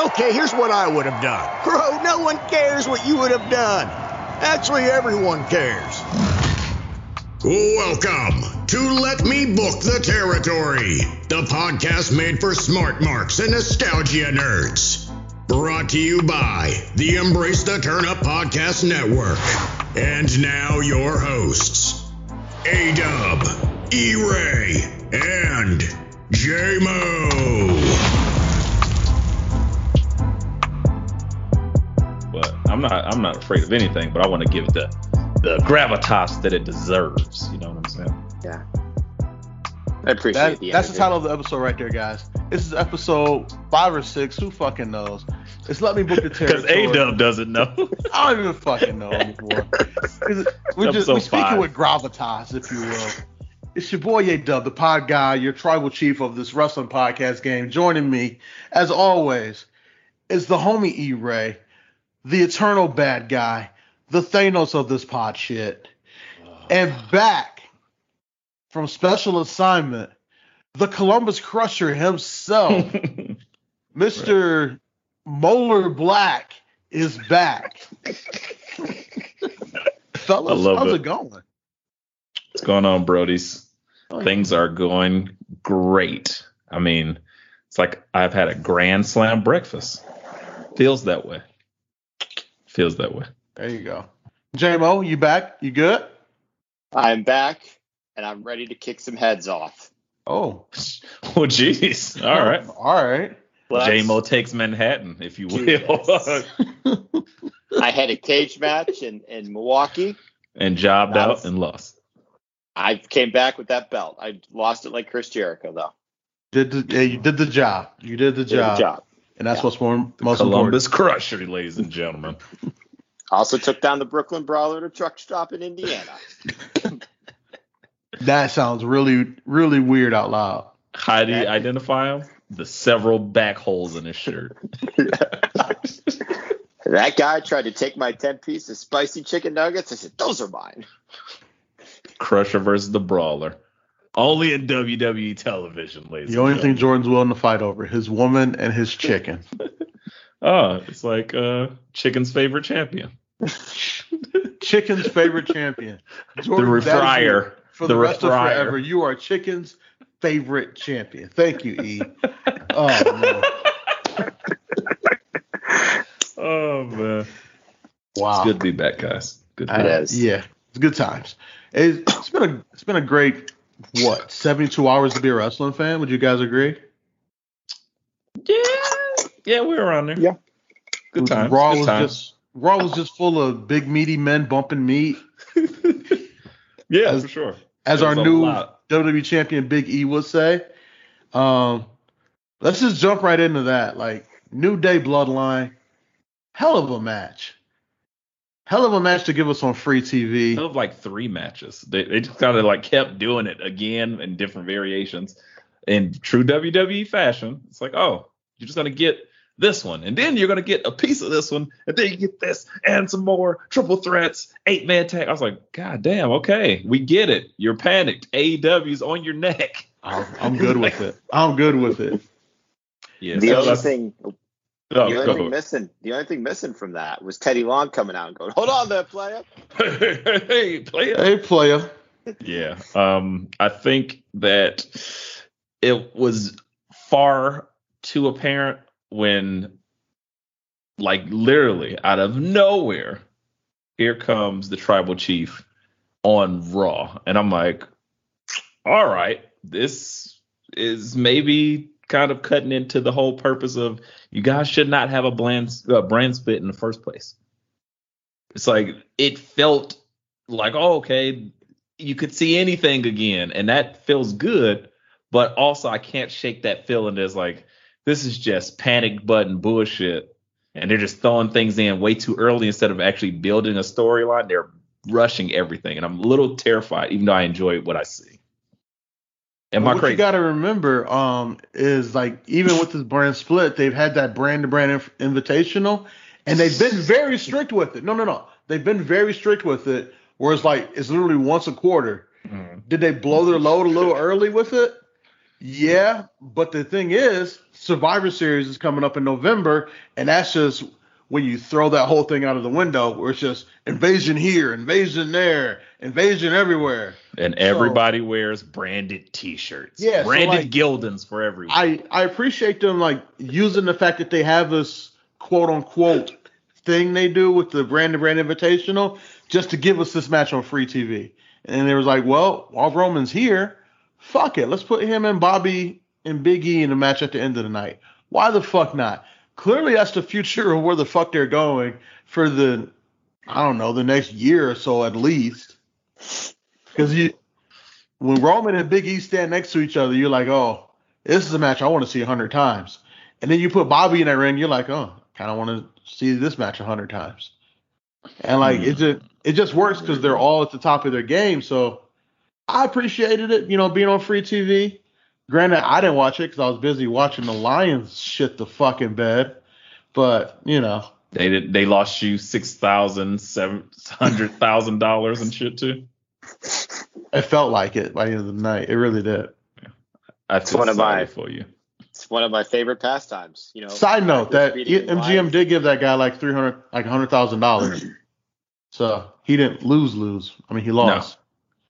Okay, here's what I would have done. Bro, no one cares what you would have done. Actually, everyone cares. Welcome to Let Me Book the Territory, the podcast made for smart marks and nostalgia nerds. Brought to you by the Embrace the Turnip Podcast Network. And now your hosts, A Dub, E Ray, and J Mo. But I'm not I'm not afraid of anything, but I want to give it the the gravitas that it deserves. You know what I'm saying? Yeah. I appreciate That, the that's the title of the episode right there, guys. This is episode five or six. Who fucking knows? It's let me book the territory. Because territory. A Dub doesn't know. I don't even fucking know anymore. 'Cause We're just Episode we speaking with gravitas, if you will. It's your boy A Dub, the pod guy, your tribal chief of this wrestling podcast game. Joining me, as always, is the homie E Ray, the eternal bad guy, the Thanos of this pod shit, and back from special assignment, the Columbus Crusher himself, Mr. Molar Black is back. Fellas, I love how's it. it going? What's going on, Brodies? Oh, Things are going great. I mean, it's like I've had a grand slam breakfast. Feels that way. Feels that way. There you go. JMO, you back? You good? I'm back and I'm ready to kick some heads off. Oh, Oh, jeez. All right. All right. Let's- J-Mo takes Manhattan, if you will. this. I had a cage match in, in Milwaukee. and jobbed That out was- and lost. I came back with that belt. I lost it like Chris Jericho though. Did the, yeah, you did the job. You did the Did job. the job. And that's Yeah. what's more most Columbus Crusher, ladies and gentlemen. Also took down the Brooklyn Brawler to truck stop in Indiana. That sounds really, really weird out loud. How do you identify him? The several back holes in his shirt. that guy tried to take my 10 piece of spicy chicken nuggets. I said, those are mine. Crusher versus the Brawler. Only in WWE television, ladies. The only and thing. Jordan's willing to fight over his woman and his chicken. Oh, it's like uh, Chicken's favorite champion. Chicken's favorite champion. The Jordan, that is refrier. For the, The rest of forever, you are chicken's favorite champion. Thank you, E. oh man. Oh man. Wow. It's good to be back, guys. Good to I- be It back. is. Yeah, it's good times. It, it's been a it's been a great what seventy two hours to be a wrestling fan. Would you guys agree? Yeah. Yeah, we were around there. Yeah. Good time. Raw good was times. just Raw was just full of big meaty men bumping meat. yeah, as- for sure. As our new lot. WWE champion Big E would say. Um, let's just jump right into that. Like New Day Bloodline, hell of a match. Hell of a match to give us on free TV. of like three matches. They, they just kind of like kept doing it again in different variations. In true WWE fashion, it's like, oh, you're just gonna get this one, and then you're gonna get a piece of this one, and then you get this and some more triple threats, eight man tag. I was like, God damn, okay, we get it. You're panicked. AEW's on your neck. I'm, I'm good with it. I'm good with it. Yeah, The so only thing oh, the only go thing missing the only thing missing from that was Teddy Long coming out and going, Hold on there, player. hey, play it. Hey, player. Yeah. Um, I think that it was far too apparent when, like, literally out of nowhere, here comes the tribal chief on Raw. And I'm like, all right, this is maybe kind of cutting into the whole purpose of you guys should not have a brand, brand split in the first place. It's like, it felt like, oh, okay, you could see anything again, and that feels good. But also, I can't shake that feeling that's like this is just panic button bullshit, and they're just throwing things in way too early instead of actually building a storyline. They're rushing everything, and I'm a little terrified, even though I enjoy what I see. Am I what crazy? you got to remember um, is like even with this brand split, they've had that brand to brand invitational, and they've been very strict with it. No, no, no, they've been very strict with it. Whereas like it's literally once a quarter. Mhm. Did they blow their load a little early with it? Yeah, but the thing is, Survivor Series is coming up in November, and that's just when you throw that whole thing out of the window, where it's just invasion here, invasion there, invasion everywhere. And everybody wears branded T-shirts. Yeah, so, branded like, Gildans for everyone. I I appreciate them like using the fact that they have this quote unquote thing they do with the Brand to Brand Invitational just to give us this match on free TV. And they was like, well, while Roman's here, fuck it, let's put him and Bobby and Big E in a match at the end of the night. Why the fuck not? Clearly, that's the future of where the fuck they're going for the, I don't know, the next year or so at least. Because you, when Roman and Big E stand next to each other, you're like, oh, this is a match I want to see a hundred times. And then you put Bobby in that ring, you're like, oh, kind of want to see this match a hundred times. And like hmm. it just it just works because they're all at the top of their game. So I appreciated it, you know, being on free TV. Granted, I didn't watch it because I was busy watching the Lions shit the fucking bed. But you know, they did. They lost you six thousand, seven hundred thousand dollars and shit too. it felt like it by the end of the night. It really did. I It's feel one of sorry my- for you. It's one of my favorite pastimes. You know. Side note that MGM Lions. did give that guy like three hundred, like hundred thousand dollars. So he didn't lose, lose. I mean, he lost.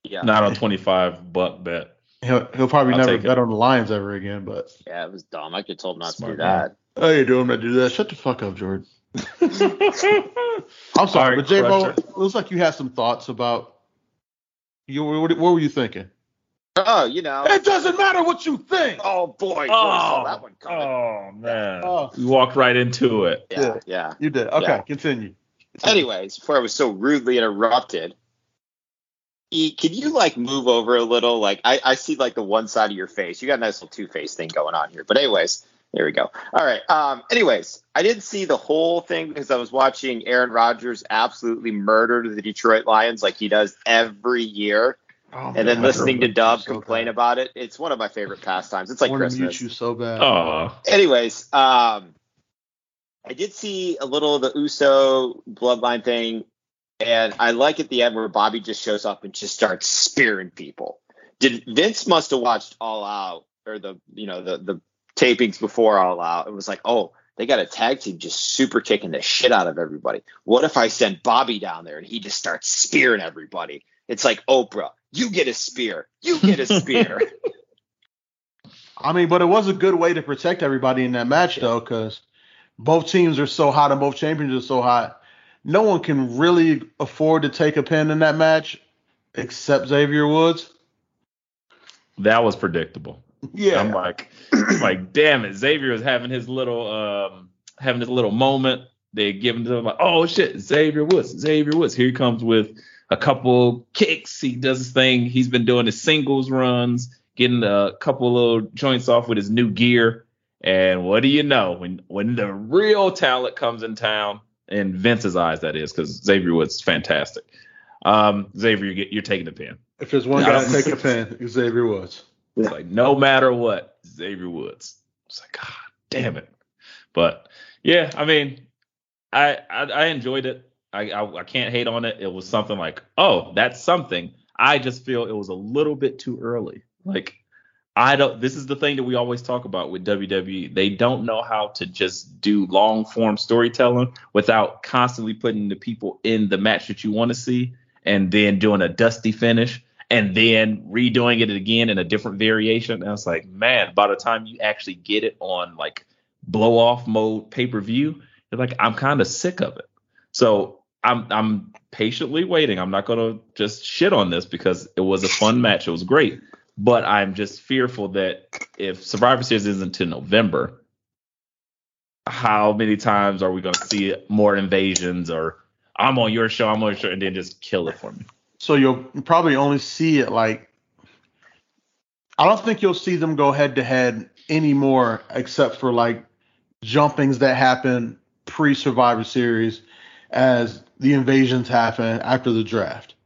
Yeah. Not on twenty five buck bet. He'll he'll probably I'll never take it. bet on the Lions ever again. But Yeah, it was dumb. I could told him not Smart to do man. that. how you're doing to do that? Shut the fuck up, Jordan. I'm sorry, right, but J Mo, it looks like you had some thoughts about. You what, what were you thinking? Oh, you know. It doesn't matter what you think. Oh boy, Jordan saw oh, that one coming. oh man. Oh. We walked right into it. yeah, yeah. yeah. You did. Okay, Yeah. continue. Anyways, before I was so rudely interrupted, E, can you like move over a little? Like I, I see like the one side of your face. You got a nice little two face thing going on here. But anyways, there we go. All right. Um. Anyways, I didn't see the whole thing because I was watching Aaron Rodgers absolutely murder the Detroit Lions like he does every year, Oh, and then man, listening to Dub so complain bad. about it. It's one of my favorite pastimes. It's I like want to mute Christmas you so bad. Oh. anyways, um, I did see a little of the Uso bloodline thing, and I like at the end where Bobby just shows up and just starts spearing people. Did Vince must have watched All Out or the you know the the tapings before All Out? It was like, oh, they got a tag team just super kicking the shit out of everybody. What if I send Bobby down there and he just starts spearing everybody? It's like Oprah. You get a spear. You get a spear. I mean, but it was a good way to protect everybody in that match, though, because both teams are so hot and both champions are so hot. No one can really afford to take a pin in that match except Xavier Woods. That was predictable. Yeah. I'm like, I'm like, damn it, Xavier is having his little um having his little moment. They give him to him like, oh shit, Xavier Woods, Xavier Woods. Here he comes with a couple kicks. He does his thing. He's been doing his singles runs, getting a couple little joints off with his new gear. And what do you know? When when the real talent comes in town, in Vince's eyes, that is, because Xavier Woods is fantastic. Um, Xavier, you get, you're taking the pin. if there's one Yeah. guy taking a pin, it's Xavier Woods. It's like no matter what, Xavier Woods. It's like God damn it. But yeah, I mean, I I, I enjoyed it. I, I I can't hate on it. It was something like, oh, that's something. I just feel it was a little bit too early. Like I don't. This is the thing that we always talk about with WWE. They don't know how to just do long form storytelling without constantly putting the people in the match that you want to see, and then doing a dusty finish, and then redoing it again in a different variation. And I was like, man, by the time you actually get it on like blow off mode pay per view, you're like, I'm kind of sick of it. So I'm I'm patiently waiting. I'm not gonna just shit on this because it was a fun match. It was great. But I'm just fearful that if Survivor Series isn't until November, how many times are we gonna see more invasions or I'm on your show, I'm on your show, and then just kill it for me? So you'll probably only see it like. I don't think you'll see them go head to head anymore, except for like jumpings that happen pre Survivor Series as the invasions happen after the draft.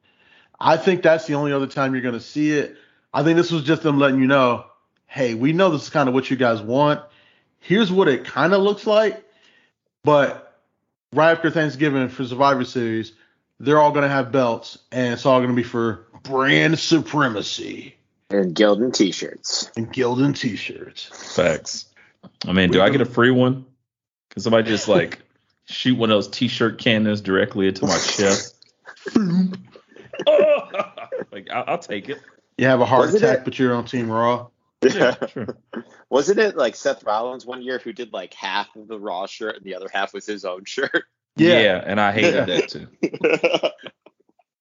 I think that's the only other time you're going to see it. I think this was just them letting you know, hey, we know this is kind of what you guys want. Here's what it kind of looks like, but right after Thanksgiving for Survivor Series, they're all going to have belts, and it's all going to be for brand supremacy. And Gildan t-shirts. And Gildan t-shirts. Facts. I mean, do I get a free one? Can somebody just like shoot one of those t-shirt cannons directly into my chest? like I'll, I'll, take it. You have a heart Wasn't attack, it? but you're on Team Raw. Yeah, sure. Wasn't it like Seth Rollins one year who did like half of the Raw shirt and the other half was his own shirt? Yeah, yeah and I hated that too.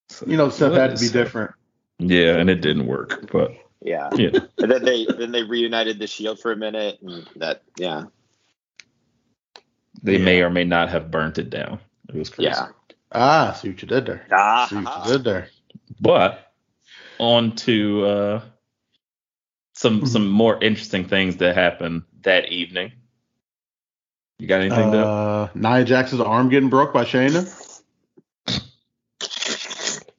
so, you know, Seth had to be different. Yeah, and it didn't work, but yeah, yeah. and then they then they reunited the Shield for a minute, and that yeah. They yeah. may or may not have burnt it down. It was crazy. Yeah. Ah, see what you did there. Ah, see what you did there. But on to uh, some mm-hmm. some more interesting things that happened that evening. You got anything uh, to? Nia Jax's arm getting broke by Shayna.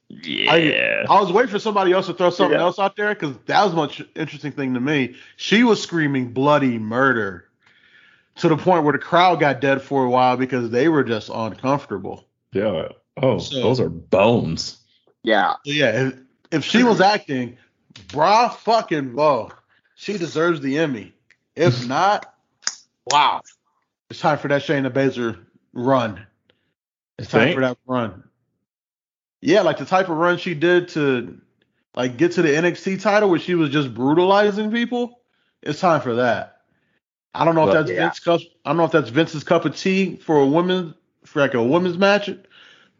Yeah. I, I, was waiting for somebody else to throw something yeah. else out there because that was a much interesting thing to me. She was screaming bloody murder to the point where the crowd got dead for a while because they were just uncomfortable. Yeah. Oh, so, those are bones. Yeah. Yeah. If, she was acting, bra fucking low, she deserves the Emmy. If not, wow. It's time for that Shayna Baszler run. It's time Think? for that run. Yeah, like the type of run she did to like get to the NXT title where she was just brutalizing people. It's time for that. I don't know well, if that's yeah. Vince cup, I don't know if that's Vince's cup of tea for a woman for like a women's match,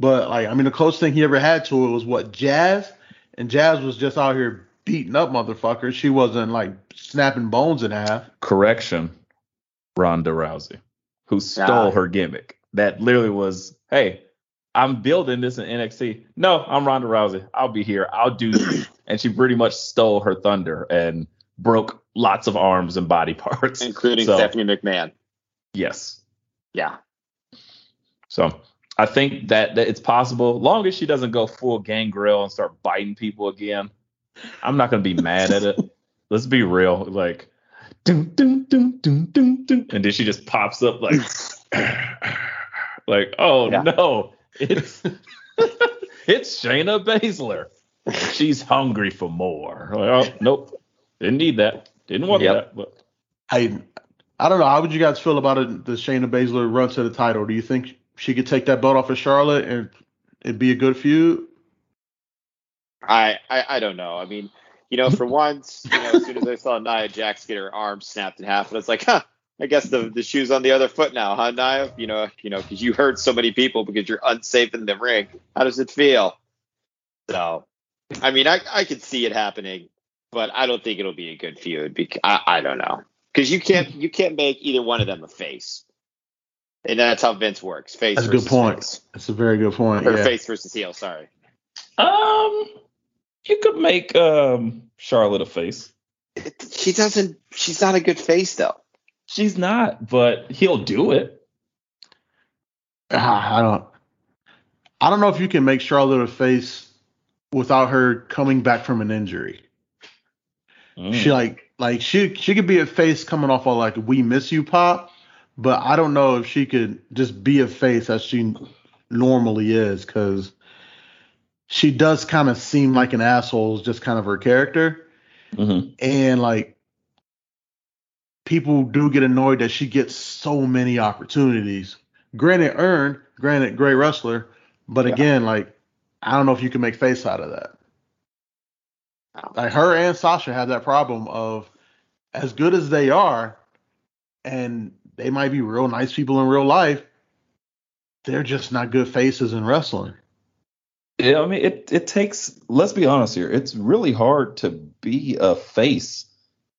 but like I mean the closest thing he ever had to it was what Jazz, and Jazz was just out here beating up motherfuckers. She wasn't like snapping bones in half. Correction, Ronda Rousey, who stole her gimmick. That literally was, hey, I'm building this in NXT. No, I'm Ronda Rousey. I'll be here. I'll do this. and she pretty much stole her thunder and broke lots of arms and body parts, including so, Stephanie McMahon. Yes. Yeah. So I think that, that it's possible, long as she doesn't go full gangrel and start biting people again. I'm not gonna be mad at it. Let's be real, like, dun, dun, dun, dun, dun, dun, and then she just pops up like, like, oh yeah. no, it's it's Shayna Baszler. She's hungry for more. Like, oh, nope, didn't need that. Didn't want yep. that. But I, I don't know. How would you guys feel about it? The Shayna Baszler run to the title. Do you think she could take that belt off of Charlotte and it'd be a good feud? I, I, I don't know. I mean, you know, for once, you know, as soon as I saw Nia Jax get her arm snapped in half, and it's like, huh, I guess the the shoe's on the other foot now, huh, Nia? You know, you know, because you hurt so many people because you're unsafe in the ring. How does it feel? So, I mean, I I could see it happening, but I don't think it'll be a good feud. Because I, I don't know, because you can't you can't make either one of them a face, and that's how Vince works. Face. That's a good point. Face. That's a very good point. Or yeah. face versus heel. Sorry. Um, you could make um Charlotte a face. She doesn't. She's not a good face though. She's not, but he'll do it. I don't. I don't know if you can make Charlotte a face without her coming back from an injury. Mm. She like like she she could be a face coming off of like we miss you pop, but I don't know if she could just be a face as she normally is because she does kind of seem like an asshole, is just kind of her character. Mm-hmm. And like people do get annoyed that she gets so many opportunities. Granted, earned, granted, great wrestler, but yeah. again, like I don't know if you can make face out of that. Like her and Sasha have that problem of as good as they are, and they might be real nice people in real life, they're just not good faces in wrestling. Yeah, I mean, it it takes. Let's be honest here. It's really hard to be a face,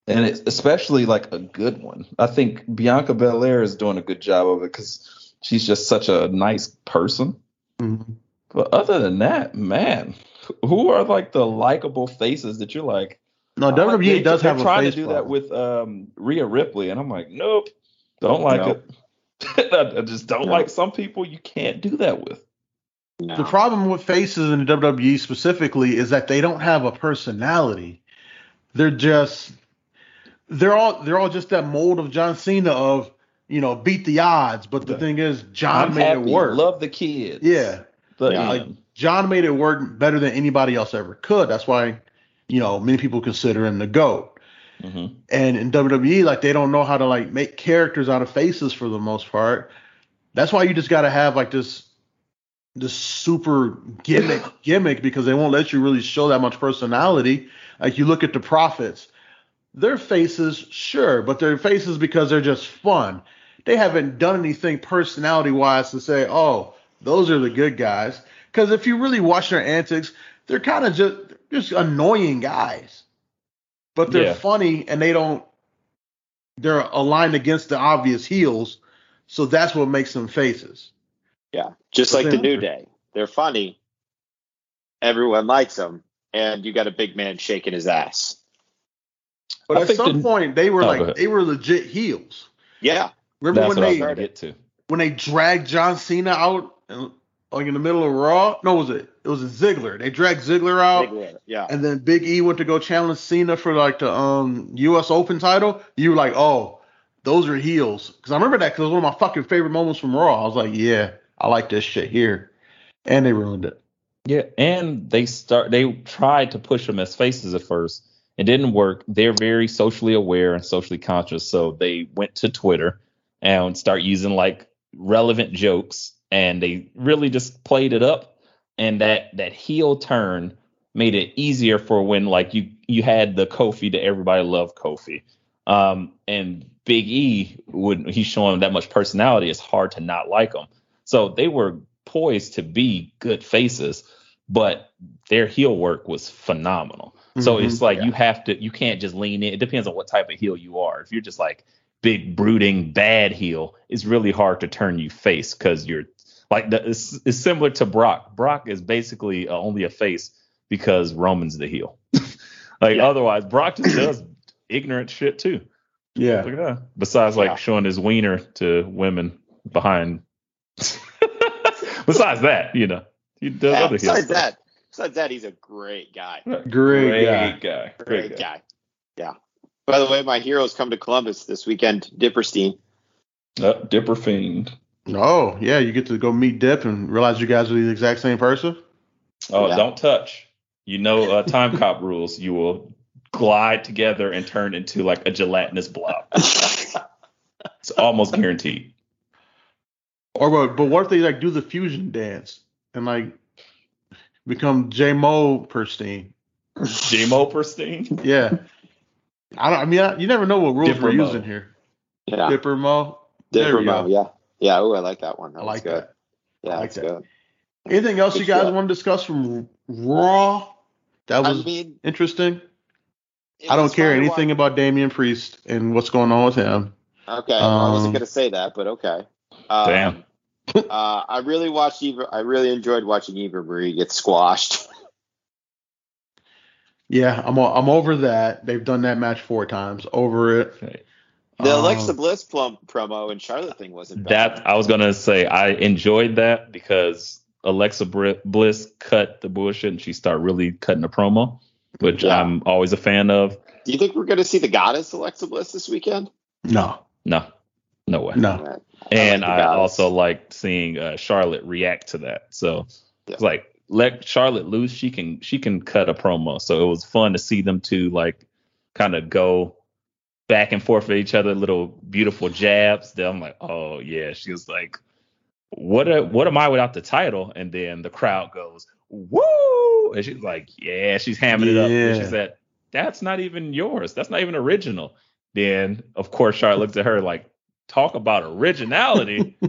and it's especially like a good one. I think Bianca Belair is doing a good job of it because she's just such a nice person. Mm-hmm. But other than that, man, who are like the likable faces that you're like? No, WWE like, they, does have a trying face to do problem. that with um, Rhea Ripley, and I'm like, nope, don't like nope. it. I just don't nope. like some people you can't do that with. No. The problem with faces in the WWE specifically is that they don't have a personality. They're just they're all they're all just that mold of John Cena of you know beat the odds. But the thing is, John I'm made happy, it work. Love the kids. Yeah, but yeah, like John made it work better than anybody else ever could. That's why you know, many people consider him the GOAT. Hmm And in WWE, like they don't know how to like make characters out of faces for the most part. That's why you just gotta have like this this super gimmick gimmick because they won't let you really show that much personality. Like you look at the Profits, their faces, sure, but their faces because they're just fun. They haven't done anything personality wise to say, oh, those are the good guys. Because if you really watch their antics, they're kind of just just annoying guys. But they're Yeah. funny and they don't they're aligned against the obvious heels. So that's what makes them faces. Yeah, just But like the New Day. They're funny. Everyone likes them, and you got a big man shaking his ass. But I at some the- point they were Oh, like they were legit heels. Yeah, Remember That's when what I was they to get to. when they dragged John Cena out and like in the middle of Raw? No, was it? It was a Ziggler. They dragged Ziggler out, Ziggler, yeah. and then Big E went to go challenge Cena for like the um U.S. Open title. You were like, oh, those are heels. Because I remember that because it was one of my fucking favorite moments from Raw. I was like, yeah, I like this shit here, and they ruined it. Yeah, and they start they tried to push them as faces at first. It didn't work. They're very socially aware and socially conscious, so they went to Twitter and start using like relevant jokes and they really just played it up and that that heel turn made it easier for when like you you had the Kofi that everybody loved Kofi. Um and Big E would he's showing that much personality, it's hard to not like him. So they were poised to be good faces, but their heel work was phenomenal. So Mhm. it's like you have to you can't just lean in. It depends on what type of heel you are. If you're just like big brooding bad heel, it's really hard to turn you face because you're like the, it's, it's similar to Brock. Brock is basically uh, only a face because Roman's the heel. like Yeah. otherwise, Brock just does ignorant shit too. Yeah. Look at that. Besides like Yeah. showing his wiener to women behind. Besides that, you know, he does Yeah, other heel besides stuff. that, besides that, he's a great guy. Great guy. guy. Great guy. Yeah. By the way, my heroes come to Columbus this weekend. Dipperstein. Uh, Dipper Fiend. Oh, yeah, you get to go meet Dip and realize you guys are the exact same person. Oh, Yeah. don't touch. You know, uh, time cop rules. You will glide together and turn into like a gelatinous blob. It's almost guaranteed. Or what? But what if they like do the fusion dance and like become J Mo Perstein? J-Mo Pristine. Yeah. I don't. I mean, I, you never know what rules Dipper we're Mo. using here. yeah. Dipper Mo. There Dipper we Mo. Yeah. Yeah. Oh, I like that one. That I was like good. that. Yeah, I like that's that. good. Anything else Good you guys shit. want to discuss from Raw? That I was mean, interesting. I don't care anything watch- about Damian Priest and what's going on with him. Okay, I wasn't Um, gonna say that, but okay. Um, Damn. uh, I really watched Eva. I really enjoyed watching Eva Marie get squashed. Yeah, I'm o- I'm over that. They've done that match four times. Over it. The Um, Alexa Bliss plum promo and Charlotte thing wasn't bad. That I was gonna say I enjoyed that because Alexa Br- Bliss cut the bullshit and she started really cutting the promo, which Yeah. I'm always a fan of. Do you think we're gonna see the goddess Alexa Bliss this weekend? No, No, no way. no. Yeah. and like I, goddess. also liked seeing uh, Charlotte react to that. So it's like let Charlotte loose. She can she can cut a promo. So it was fun to see them two like kind of go back and forth with each other, little beautiful jabs. Then I'm like, oh yeah. She was like, what a, what am I without the title? And then the crowd goes woo, and she's like, yeah. She's hamming it up. And she said, that's not even yours. That's not even original. Then of course Charlotte looks at her like, talk about originality.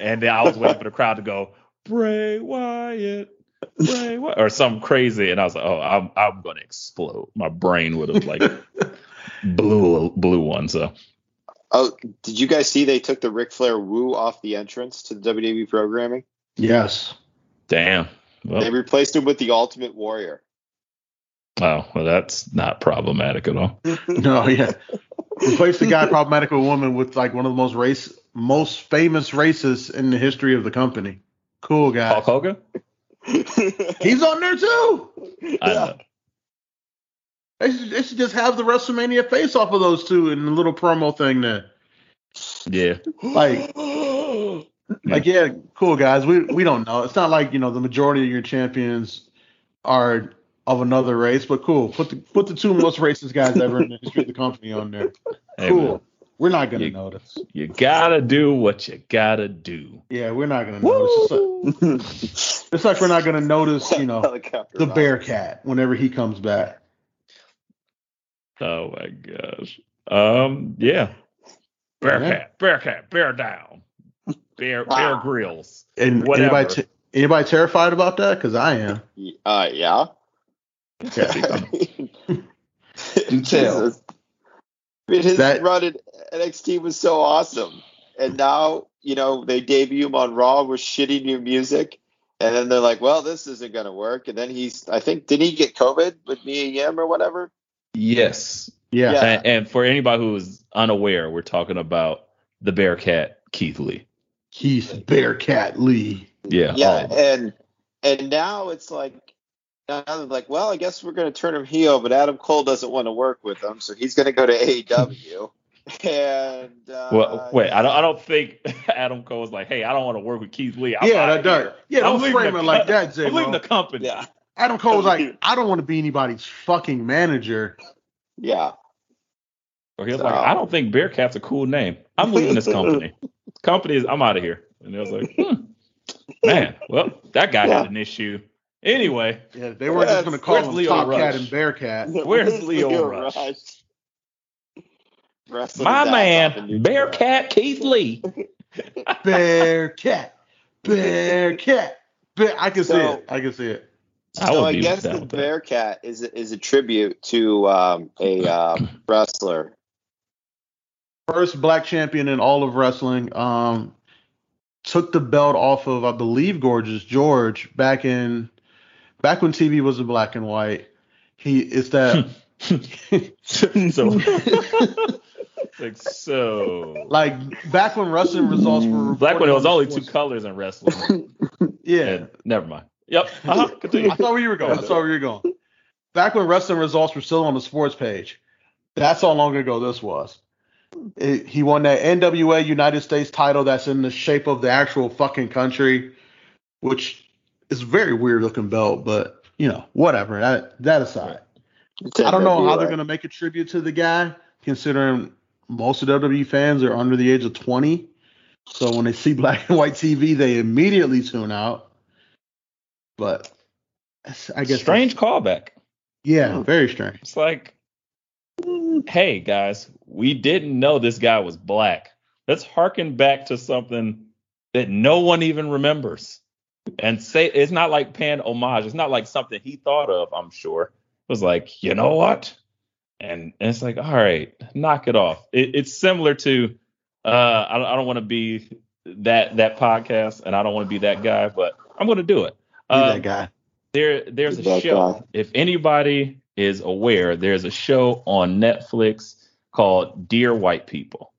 And then I was waiting for the crowd to go, Bray Wyatt, Bray Wyatt, or something crazy. And I was like, oh, I'm I'm gonna explode. My brain would have like blew blew one. So Oh, did you guys see they took the Ric Flair woo off the entrance to the WWE programming? Yes. damn. Well, They replaced him with the Ultimate Warrior. oh, well, that's not problematic at all. No, yeah. Replace the guy problematic with a woman with like one of the most race most famous racists in the history of the company. Cool guy. Hulk Hogan? He's on there too. I know. They should, they should just have the WrestleMania face off of those two in the little promo thing there. Yeah. Like, like yeah, cool guys. We we don't know. It's not like you know the majority of your champions are of another race, but cool. Put the put the two most racist guys ever in the history of the company on there. Hey, cool. man, We're not gonna You- notice. you gotta do what you gotta do. Yeah, we're not gonna notice. It's like, it's like we're not gonna notice, you know, the ride. Bearcat whenever he comes back. Oh my gosh. Um, yeah. Bearcat, Bearcat, bear down. Bear, bear Ah. grills. And Whatever. anybody t- anybody terrified about that? Because I am. Uh, yeah. Do tell. Jesus. I mean, his That- run at NXT was so awesome, and now you know they debut him on Raw with shitty new music, and then they're like, "Well, this isn't gonna work." And then he's, I think, did he get COVID with Mia Yim or whatever? Yes. Yeah. Yeah. And, and for anybody who is unaware, we're talking about the Bearcat Keith Lee. Keith Bearcat Lee. Yeah. Yeah, oh, and and now it's like. Now they're like, well, I guess we're going to turn him heel, but Adam Cole doesn't want to work with him, so he's going to go to AEW. and uh, well, wait. I don't. I don't think Adam Cole was like, "Hey, I don't want to work with Keith Lee." I'm yeah, outta that does. Yeah, I'm don't frame the it like co- that, J. I'm leaving the company. Yeah, Adam Cole was like, I don't want to be anybody's fucking manager. yeah. Or he was like, "I don't think Bearcat's a cool name. I'm leaving this company. company is. I'm out of here." And it was like, hmm, "Man, well, that guy Yeah. had an issue." Anyway, Yeah, they weren't just going to call Where's him Lio Top Rush? Cat and Bearcat. Where's Lio Rush? Wrestling my his ass off in man, New Bearcat Keith Lee. Bearcat. Bearcat. Bear- I can see So- it. I can see it. I So would I be guess down the with that. Bearcat is is a tribute to um, a um, wrestler. First black champion in all of wrestling. Um, took the belt off of, I believe, Gorgeous George back in back when TV was in black and white. He is that so, like so. like back when wrestling results were black when it was only two colors in wrestling. Yeah, And never mind. Yep. Uh-huh. Continue. I saw where you were going. I saw where you were going. Back when wrestling results were still on the sports page. That's how long ago this was. It- he won that NWA United States title that's in the shape of the actual fucking country, which is a very weird looking belt, but you know, whatever. That that aside. I don't know how they're gonna make a tribute to the guy, considering most of WWE fans are under the age of 20. So when they see black and white TV, they immediately tune out. But I guess Strange callback. Yeah, very strange. It's like, hey guys, we didn't know this guy was black. Let's harken back to something that no one even remembers, and say it's not like paying homage. It's not like something he thought of. I'm sure it was like, you know what? And, and it's like, all right, knock it off. It, it's similar to, uh, I, I don't want to be that that podcast, and I don't want to be that guy, but I'm going to do it. Be Um, that guy. there there's a show guy. if anybody is aware there's a show on netflix called dear white people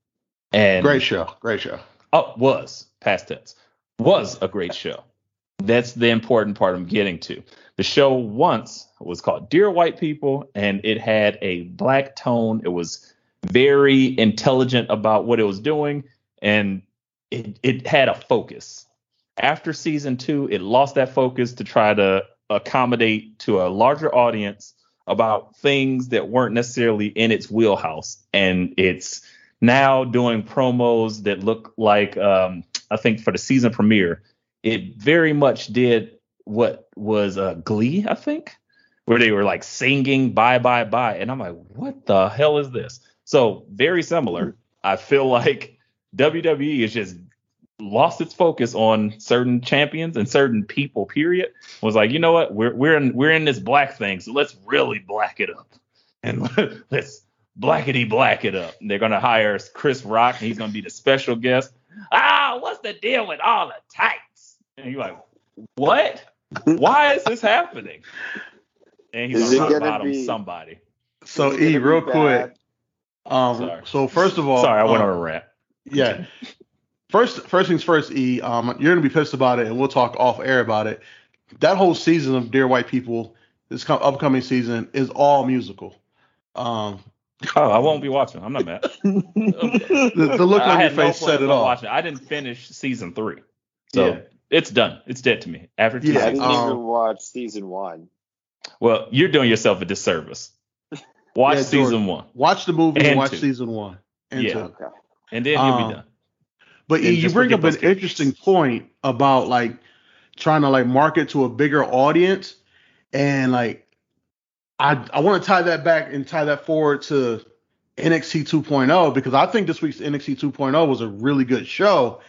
and Great show. Great show. oh was past tense was a great show that's the important part i'm getting to the show once was called dear white people and it had a black tone it was very intelligent about what it was doing and it, it had a focus after season two, it lost that focus to try to accommodate to a larger audience about things that weren't necessarily in its wheelhouse. And it's now doing promos that look like, um, I think for the season premiere, it very much did what was uh, Glee, I think, where they were like singing bye, bye, bye. And I'm like, what the hell is this? So, very similar. I feel like WWE is just lost its focus on certain champions and certain people. Period. Was like, you know what? We're we're in we're in this black thing, so let's really black it up, and let's blackety black it up. And they're gonna hire Chris Rock, and he's gonna be the special guest. Ah, what's the deal with all the tights? And you're like, what? Why is this happening? And he's Is it gonna bottom be- somebody. So E, real quick. Um, Sorry. so first of all, Sorry, I went um, on a rant. Yeah. First, first things first, E. Um, you're gonna be pissed about it, and we'll talk off air about it. That whole season of Dear White People, this com- upcoming season, is all musical. Um, Oh, I won't be watching. I'm not mad. the, the look I on your had no face said it all. watching. I didn't finish season three, so Yeah. it's done. It's dead to me after two Yeah, I seasons. didn't um, even watch season one. Well, you're doing yourself a disservice. Watch Yeah, season one, Watch the movie and And watch two. season one and Yeah. two. Okay. and then you'll Um, be done. But you bring up an interesting point about like trying to like market to a bigger audience, and like I I want to tie that back and tie that forward to NXT 2.0 because I think this week's NXT 2.0 was a really good show,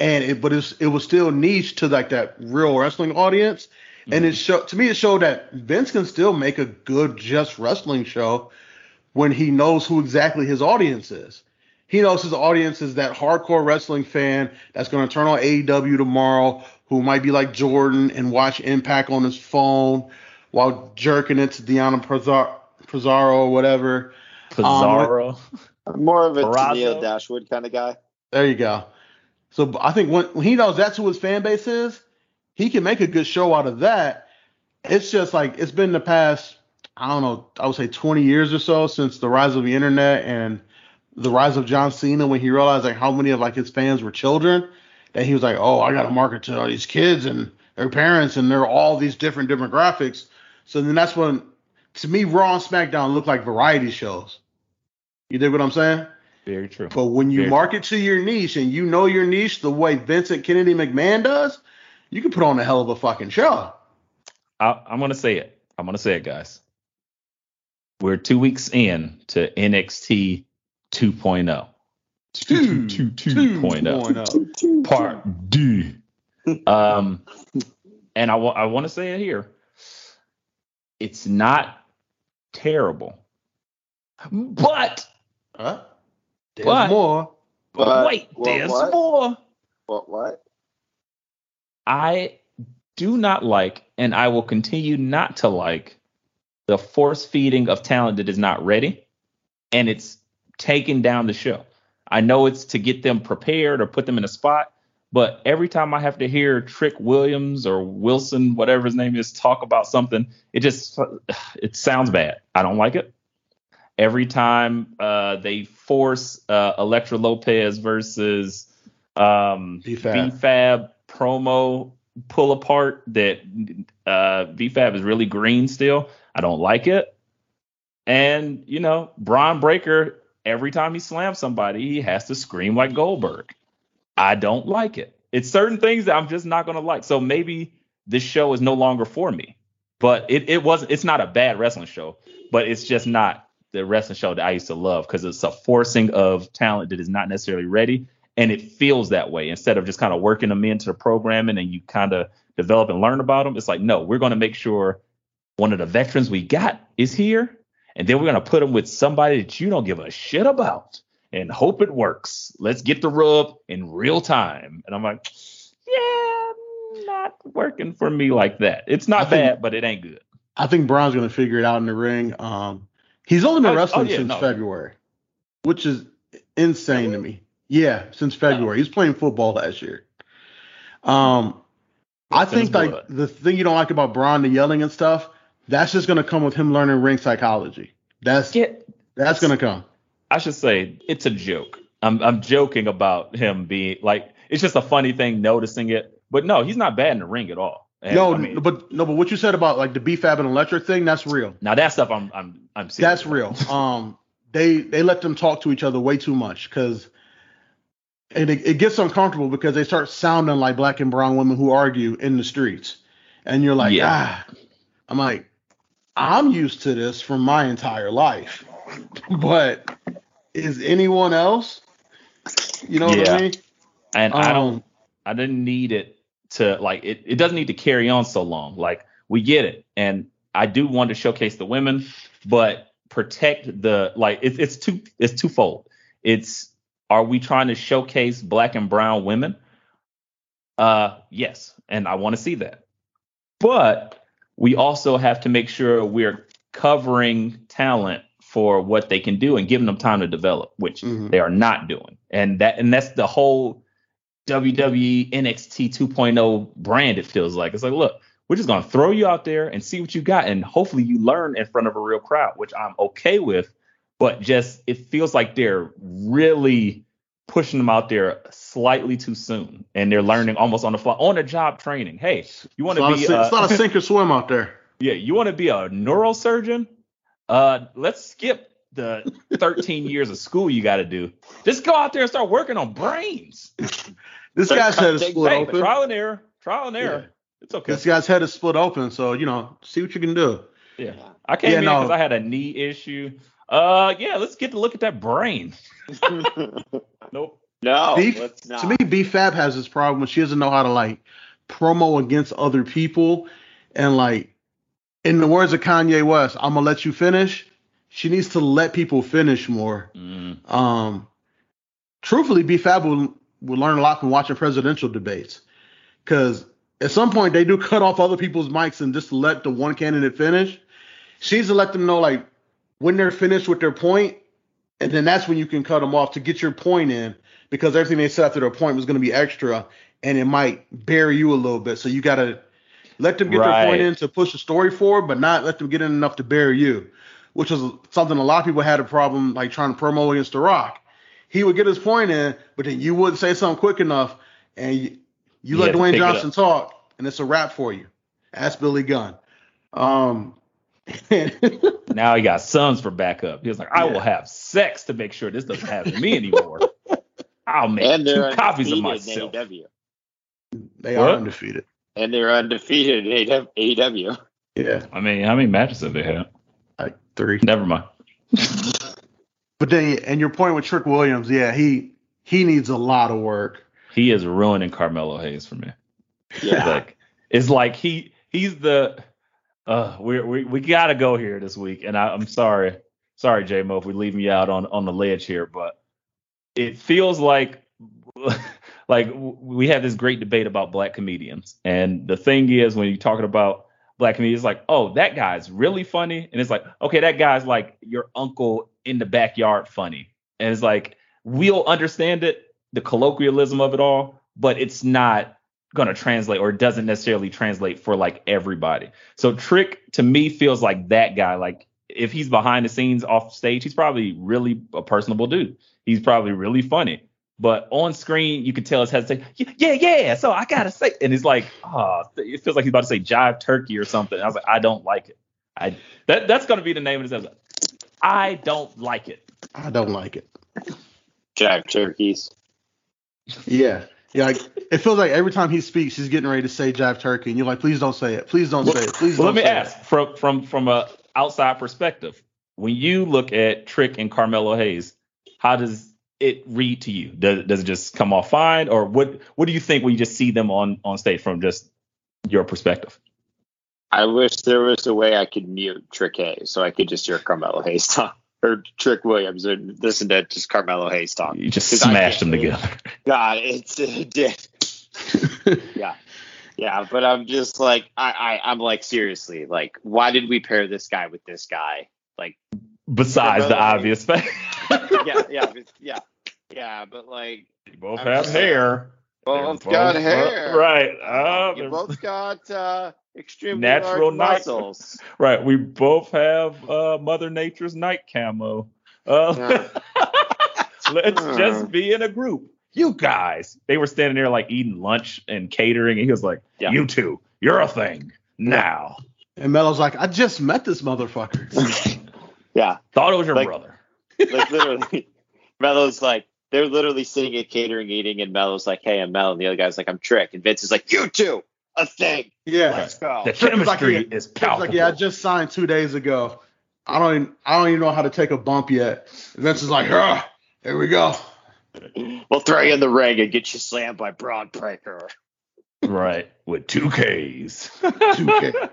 and it but it's, it was still niche to like that real wrestling audience, and Mm-hmm. it showed to me it showed that Vince can still make a good just wrestling show when he knows who exactly his audience is. He knows his audience is that hardcore wrestling fan that's going to turn on AEW tomorrow, who might be like Jordan and watch Impact on his phone while jerking it to Deanna Pizarro, Pizarro or whatever. Pizarro. Um, I'm more of a Barrazo? Neil Dashwood kind of guy. There you go. So I think when, when he knows that's who his fan base is, he can make a good show out of that. It's just like it's been the past, I don't know, I would say 20 years or so since the rise of the internet and the rise of John Cena when he realized like how many of like his fans were children. That he was like, oh, I got to market to all these kids and their parents and they're all these different demographics. So then that's when, to me, Raw and SmackDown look like variety shows. You dig what I'm saying? Very true. But when you Very market to your niche and you know your niche the way Vincent Kennedy McMahon does, you can put on a hell of a fucking show. I, I'm gonna say it. I'm gonna say it, guys. We're two weeks in to NXT 2.0. Two- 2.0. 2.0. Part D. Um, and I want I want to say it here. It's not terrible, but Huh? There's But- more. But- wait, what- there's what? more. What? What? I do not like, and I will continue not to like, the force feeding of talent that is not ready, and it's taking down the show. I know it's to get them prepared or put them in a spot, but every time I have to hear Trick Williams or Wilson, whatever his name is, talk about something, it just it sounds bad. I don't like it. Every time uh, they force uh, Elektra Lopez versus um, B-Fab. B-Fab promo pull apart that uh, B-Fab is really green still. I don't like it. And, you know, Bron Breakker, every time he slams somebody, he has to scream like Goldberg. I don't like it. It's certain things that I'm just not going to like. So maybe this show is no longer for me. But it, it wasn't, it's not a bad wrestling show, but it's just not the wrestling show that I used to love because it's a forcing of talent that is not necessarily ready. And it feels that way instead of just kind of working them into the programming and you kind of develop and learn about them. It's like, no, we're going to make sure one of the veterans we got is here. And then we're going to put them with somebody that you don't give a shit about and hope it works. Let's get the rub in real time. And I'm like, yeah, not working for me like that. It's not I think- bad, but it ain't good. I think Bron's going to figure it out in the ring. Um, he's only been Oh, oh, wrestling yeah, since no. February, which is insane to me. Yeah, since February. He's playing football last year. Um, I That's in his think like the thing you don't like about Bron, the yelling and stuff, that's just going to come with him learning ring psychology. That's Get that's going to come. I should say it's a joke. I'm I'm joking about him being like it's just a funny thing noticing it. But no, he's not bad in the ring at all. And, no, I mean, but no, but what you said about like the B-Fab and Electric thing, that's real. now that stuff I'm I'm I'm serious That's real. Um, they they let them talk to each other way too much because, and it, it gets uncomfortable because they start sounding like black and brown women who argue in the streets, and you're like, Yeah. ah, I'm like, I'm used to this from my entire life, but is anyone else? You know what I mean? And I don't Um, I didn't need it to like it, it doesn't need to carry on so long. Like we get it. And I do want to showcase the women, but protect the like it's it's two it's twofold. It's are we trying to showcase black and brown women? Uh yes, and I want to see that. But we also have to make sure we're covering talent for what they can do and giving them time to develop, which Mhm. they are not doing. And that and that's the whole WWE NXT 2.0 brand, it feels like. It's like, look, we're just gonna throw you out there and see what you got, and hopefully you learn in front of a real crowd, which I'm okay with. But just it feels like they're really pushing them out there slightly too soon, and they're learning almost on the fly, on the job training. Hey, you want to a, be? sink- uh, it's not a sink or swim out there. Yeah, you want to be a neurosurgeon? Uh, let's skip the 13 years of school you got to do. Just go out there and start working on brains. This guy's head is split open. trial and error. Trial and error. Yeah. It's okay. This guy's head is split open, so you know, see what you can do. yeah. I came Yeah, in no. because I had a knee issue. Uh, yeah, let's get to look at that brain. Nope. no, Beef, let's not. to me, B Fab has this problem when she doesn't know how to like promo against other people, and like in the words of Kanye West, "I'm gonna let you finish." She needs to let people finish more. Mm, Um, truthfully, B Fab will will learn a lot from watching presidential debates, because at some point they do cut off other people's mics and just let the one candidate finish. She needs to let them know like when they're finished with their point, and then that's when you can cut them off to get your point in, because everything they said after their point was going to be extra, and it might bury you a little bit. So you gotta let them get their point in to push the story forward, but not let them get in enough to bury you, which was something a lot of people had a problem like trying to promo against The Rock. He would get his point in, but then you wouldn't say something quick enough, and you, you You let Dwayne Johnson talk, and it's a wrap for you. Ask Billy Gunn. Um, now he got sons for backup. He was like, I Yeah. will have sex to make sure this doesn't happen to me anymore. I'll make and two copies of undefeated in myself. AEW. they are undefeated. And they're undefeated in AEW. Yeah, I mean, how many matches have they had? like three. Never mind. But then, and your point with Trick Williams, yeah, he he needs a lot of work. He is ruining Carmelo Hayes for me. Yeah. Like it's like he he's the uh we we we gotta go here this week. And I, I'm sorry, sorry, J Mo, if we leave you out on on the ledge here, but it feels like like we had this great debate about black comedians. And the thing is when you're talking about black comedians, like, oh, that guy's really funny. And it's like, okay, that guy's like your uncle in the backyard funny. And it's like, we'll understand it, the colloquialism of it all, but it's not gonna translate or doesn't necessarily translate for like everybody. So Trick to me feels like that guy. Like if he's behind the scenes off stage, he's probably really a personable dude. He's probably really funny. But on screen, you could tell his hesitation. Yeah, yeah, yeah. So I gotta say, and it's like, oh, it feels like he's about to say jive turkey or something. I was like, I don't like it. I that that's gonna be the name of this episode. I don't like it. I don't like it. Jive turkeys. Yeah, yeah. Like, it feels like every time he speaks, he's getting ready to say Jive Turkey, and you're like, please don't say it. Please don't say it. Please Well, don't say it. let me say ask from from from a outside perspective. When you look at Trick and Carmelo Hayes, how does it read to you? Does does it just come off fine, or what what do you think when you just see them on on stage from just your perspective? I wish there was a way I could mute Trick Hayes so I could just hear Carmelo Hayes talk. Or Trick Williams and listen to just Carmelo Hayes talk. You just smashed them together. God, it's it did. yeah. Yeah, but I'm just like I, I I'm like seriously, like why did we pair this guy with this guy? Like Besides the obvious fact, yeah, yeah, yeah. Yeah, but like you both I'm have just hair. both They're got hair. right? Uh, you both got uh extremely Natural large night- muscles. Right. We both have uh, Mother Nature's night camo. Uh, let's Uh. just be in a group. You guys. They were standing there like eating lunch and catering, and he was like, Yeah. "You two, you're a thing now." And Melo's like, I just met this motherfucker. yeah. Thought it was your Like- brother. Like literally Melo's like they're literally sitting at catering eating and Melo's like, Hey, I'm Mel and the other guy's like, I'm Trick and Vince is like, You two, a thing. Yeah. Let's go. The Trick was like, chemistry yeah, is It's palpable. like, yeah, I just signed two days ago. I don't even, I don't even know how to take a bump yet. And Vince is like, ah, here we go. We'll throw you in the ring and get you slammed by Bron Breakker. right. With two Ks. 2K.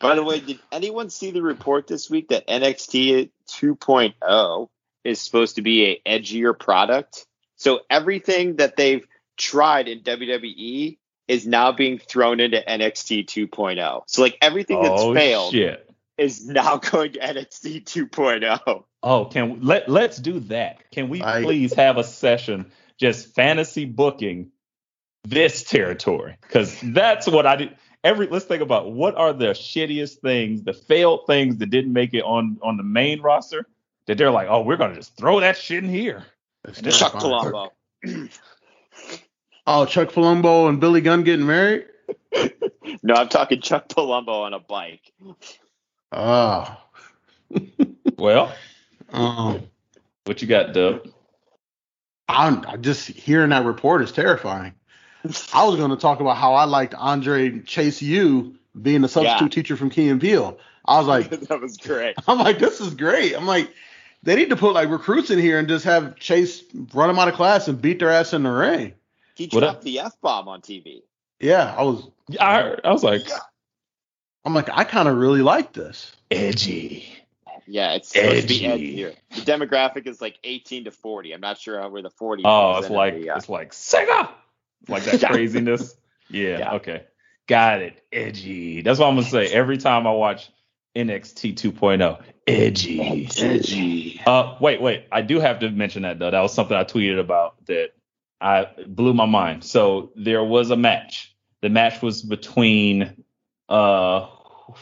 By the way, did anyone see the report this week that NXT 2.0 is supposed to be a edgier product? So everything that they've tried in WWE is now being thrown into NXT 2.0. So like everything that's oh failed shit. is now going to NXT 2.0. Oh, can we, let let's do that. Can we I- please have a session just fantasy booking this territory? Because that's what I did. Every let's think about what are the shittiest things, the failed things that didn't make it on on the main roster that they're like, oh, we're gonna just throw that shit in here. That's Chuck terrifying. Palumbo. Oh, Chuck Palumbo and Billy Gunn getting married? No, I'm talking Chuck Palumbo on a bike. Oh. Well, Um, what you got, Dub? I'm, I just hearing that report is terrifying. I was going to talk about how I liked Andre Chase U being a substitute Yeah. teacher from Key and Peele. I was like, that was great. I'm like, this is great. I'm like, they need to put like recruits in here and just have Chase run them out of class and beat their ass in the ring. He dropped up? the f bomb on TV. Yeah, I was. I heard, I was like, I'm like, I kind of really like this. edgy. Yeah, it's supposed to be Edgy. edgy here. The demographic is like 18 to 40. I'm not sure how where the 40. Oh, it's like the, uh, it's like Sega, like that craziness. Yeah, Yeah. Okay. Got it. Edgy. That's what I'm gonna say every time I watch NXT 2.0. oh. Edgy. Edgy. Uh, wait, wait. I do have to mention that though. That was something I tweeted about that I blew my mind. So there was a match. The match was between uh,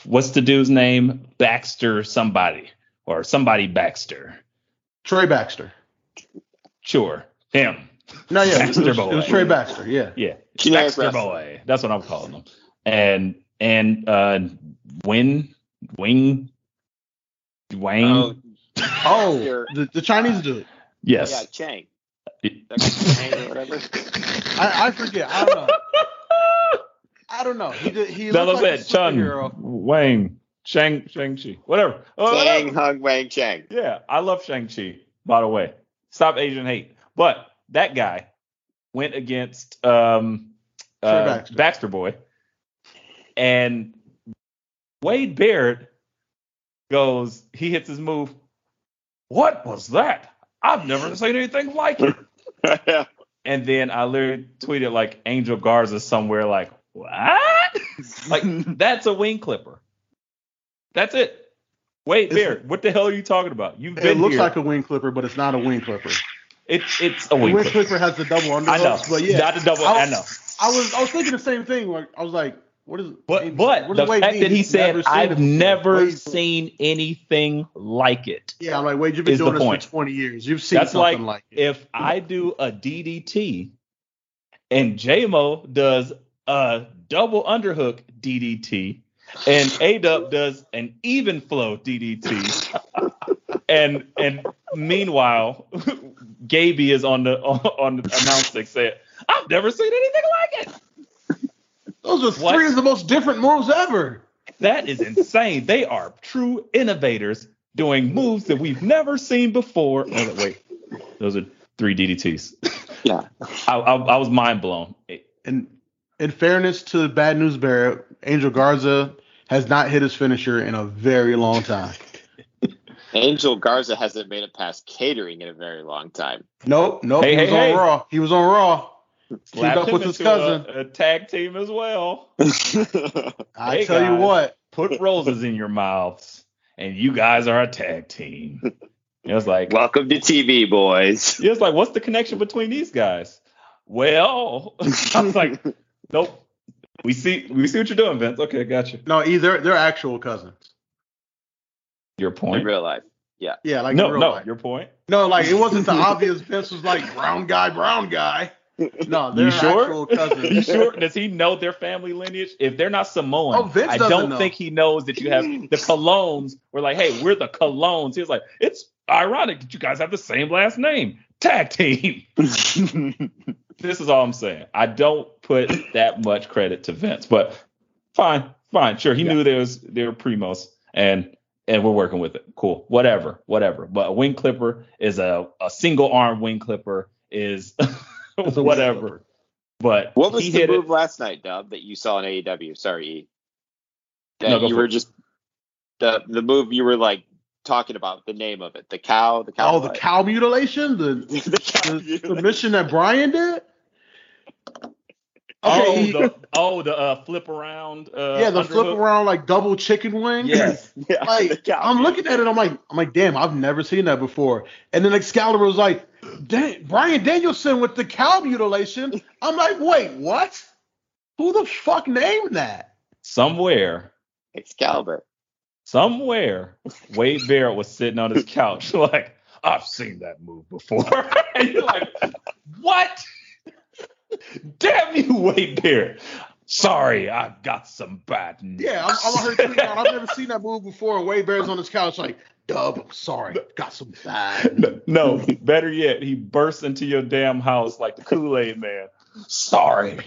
what's the dude's name? Baxter somebody or somebody Baxter. Trey Baxter. Sure, him. No, yeah, it Baxter was, it was Trey Baxter. Yeah. Yeah, Generic Baxter wrestler. boy. That's what I'm calling him. And and uh, Win Wing Wayne. Oh, Oh, the, the Chinese dude. yes. Chang. Dr. Chang or whatever. I, I forget. I don't know. I don't know. He did. He That's looked what I like said. a Chun. Wang Shang Shang Chi. Whatever. Oh, Chang. Hung Wang Chang. Yeah, I love Shang Chi. By the way, stop Asian hate. But that guy went against um uh, Baxter. Baxter Boy, and Wade Barrett goes. He hits his move. What was that? I've never seen anything like it. Yeah. And then I literally tweeted like Angel Garza somewhere like, what? like that's a wing clipper. That's it. Wait, Bear, what the hell are you talking about? You've It been looks here. like a wing clipper, but it's not a wing clipper. It, it's a wing wing clipper. clipper has the double underhooks, I know. but yeah, Not the double. I- I, know. I was I was thinking the same thing. Like I was like, what is? But but the fact mean? that he said never I've never Wade- seen anything like it. Yeah, I'm like Wade, you've been doing this point. for 20 years. You've seen That's something like, like, it. if I do a DDT and JMO does a double underhook DDT and A-Dub does an even flow DDT and and meanwhile Gaby is on the on the announce deck saying I've never seen anything like it. Those are what? three of the most different moves ever. That is insane. They are true innovators doing moves that we've never seen before. Oh, wait, those are three DDTs. Yeah. I, I, I was mind blown. And in fairness to Bad News Bear, Angel Garza has not hit his finisher in a very long time. Angel Garza hasn't made it past catering in a very long time. Nope, nope. Hey, he hey, was on. Raw. He was on Raw. Teamed up with his into a- cousin. A, tag team as well. I Hey, tell you what, Put roses in your mouths, and you guys are a tag team. It was like, Welcome to TV, boys. it was like, what's the connection between these guys? Well, I was like, nope. We see, we see what you're doing, Vince. Okay, gotcha. no, either they're actual cousins. Your In point. real life. Yeah, Yeah, like no, real no, life. your point. No, like it wasn't the obvious. Vince was like brown guy, brown guy. No, they're You sure? actual cousins. You sure? Does he know their family lineage? If they're not Samoan, Oh, Vince I don't know. think he knows that you have the Colognes. We're like, hey, we're the Colognes. He was like, it's ironic that you guys have the same last name. Tag team. this is all I'm saying. I don't put that much credit to Vince, but fine, fine, sure. He Yeah. knew there was there were primos, and and we're working with it. Cool, whatever, whatever. But a wing clipper is a a single arm wing clipper is a wing whatever. clipper. But What was he the hit move it. last night, Dub, that you saw in AEW? Sorry, E. That No, you were it. just the the move you were like talking about the name of it, the cow, the cow. Oh, the cow mutilation, the, the cow. the mutilation. submission that Bryan did. Oh, Okay, he- the oh the uh, flip around. Uh, yeah, the flip around like double chicken wing. Yes. Yeah, like cow I'm looking at it, I'm like, I'm like, damn, I've never seen that before. And then Excalibur was like, "Dang, Bryan Danielson with the cow mutilation. I'm like, wait, what? Who the fuck named that? Somewhere, Excalibur. somewhere, Wade Barrett was sitting on his couch like, I've seen that move before. and you're like, what? Damn you, Wade Barrett. Sorry, I've got some bad news. Yeah, I'm, I'm on her out. I've never seen that move before. Wade Barrett's on his couch like, Dub, I'm sorry, got some bad. news." No, better yet, he bursts into your damn house like the Kool Aid Man. Sorry,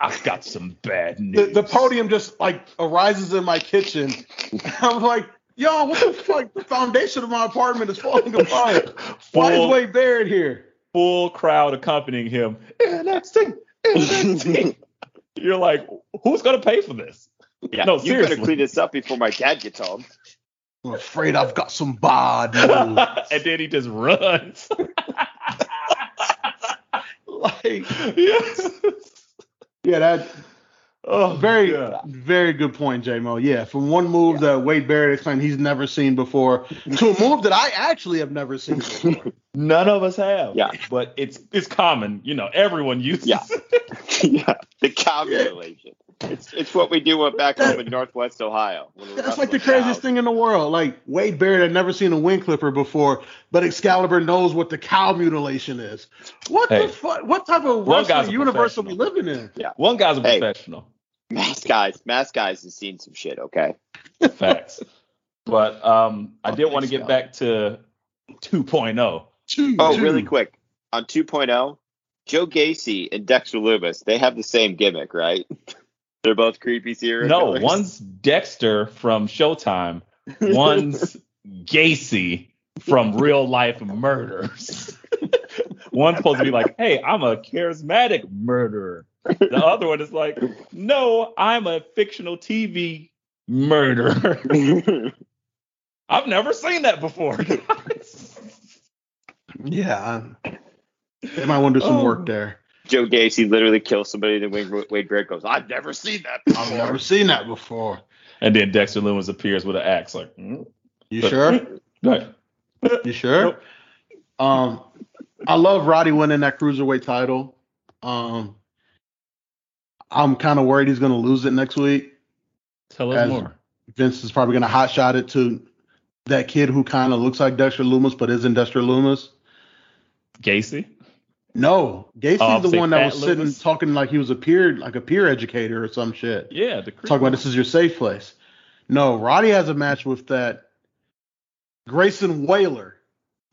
I've got some bad The, news. the podium just like arises in my kitchen. I'm like, yo, what the fuck? The foundation of my apartment is falling apart. Why is Full- Wade Barrett here? Full crowd accompanying him. NXT, NXT. You're like, who's gonna pay for this? Yeah, No, you seriously. better clean this up before my dad gets home. I'm afraid I've got some bad news. and then he just runs. like, yes. yeah, that Oh, very, God. very good point, J-Mo. Yeah, from one move that Wade Barrett claimed he's never seen before to a move that I actually have never seen before. None of us have. Yeah. But it's it's common. You know, everyone uses Yeah. yeah, the cow mutilation. It's it's what we do back home in Northwest Ohio. when That's like the craziest cows. thing in the world. Like Wade Barrett had never seen a wing clipper before, but Excalibur knows what the cow mutilation is. What Hey. the fuck? What type of One guy's wrestling a universe are we living in? Yeah, One guy's a Hey. professional. Mask guys, mask guys has seen some shit. Okay. Facts. But um, I Oh, did want to thanks, get back to 2.0. Two, Oh, two. really quick on 2.0, Joe Gacy and Dexter Loomis, they have the same gimmick, right? They're both creepy serial No, killers. one's Dexter from Showtime. One's Gacy from Real Life Murders. One's supposed to be like, hey, I'm a charismatic murderer. The other one is like, no, I'm a fictional TV murderer. I've never seen that before. Yeah, I- they might want to do some Oh. work there. Joe Gacy literally kills somebody, and Wade, Wade Barrett goes, "I've never seen that before." I've never seen that before. and then Dexter Loomis appears with an axe, like, mm, You sure? like, You sure? Um, I love Roddy winning that cruiserweight title. Um, I'm kind of worried he's going to lose it next week. tell us more. Vince is probably going to hot shot it to that kid who kind of looks like Dexter Loomis but isn't Dexter Loomis. Gacy? No, Gacy's Oh, the one that Fat was sitting Loomis? talking like he was a peer, like a peer educator or some shit. Yeah, the Talking about this is your safe place. No, Roddy has a match with that Grayson Waller,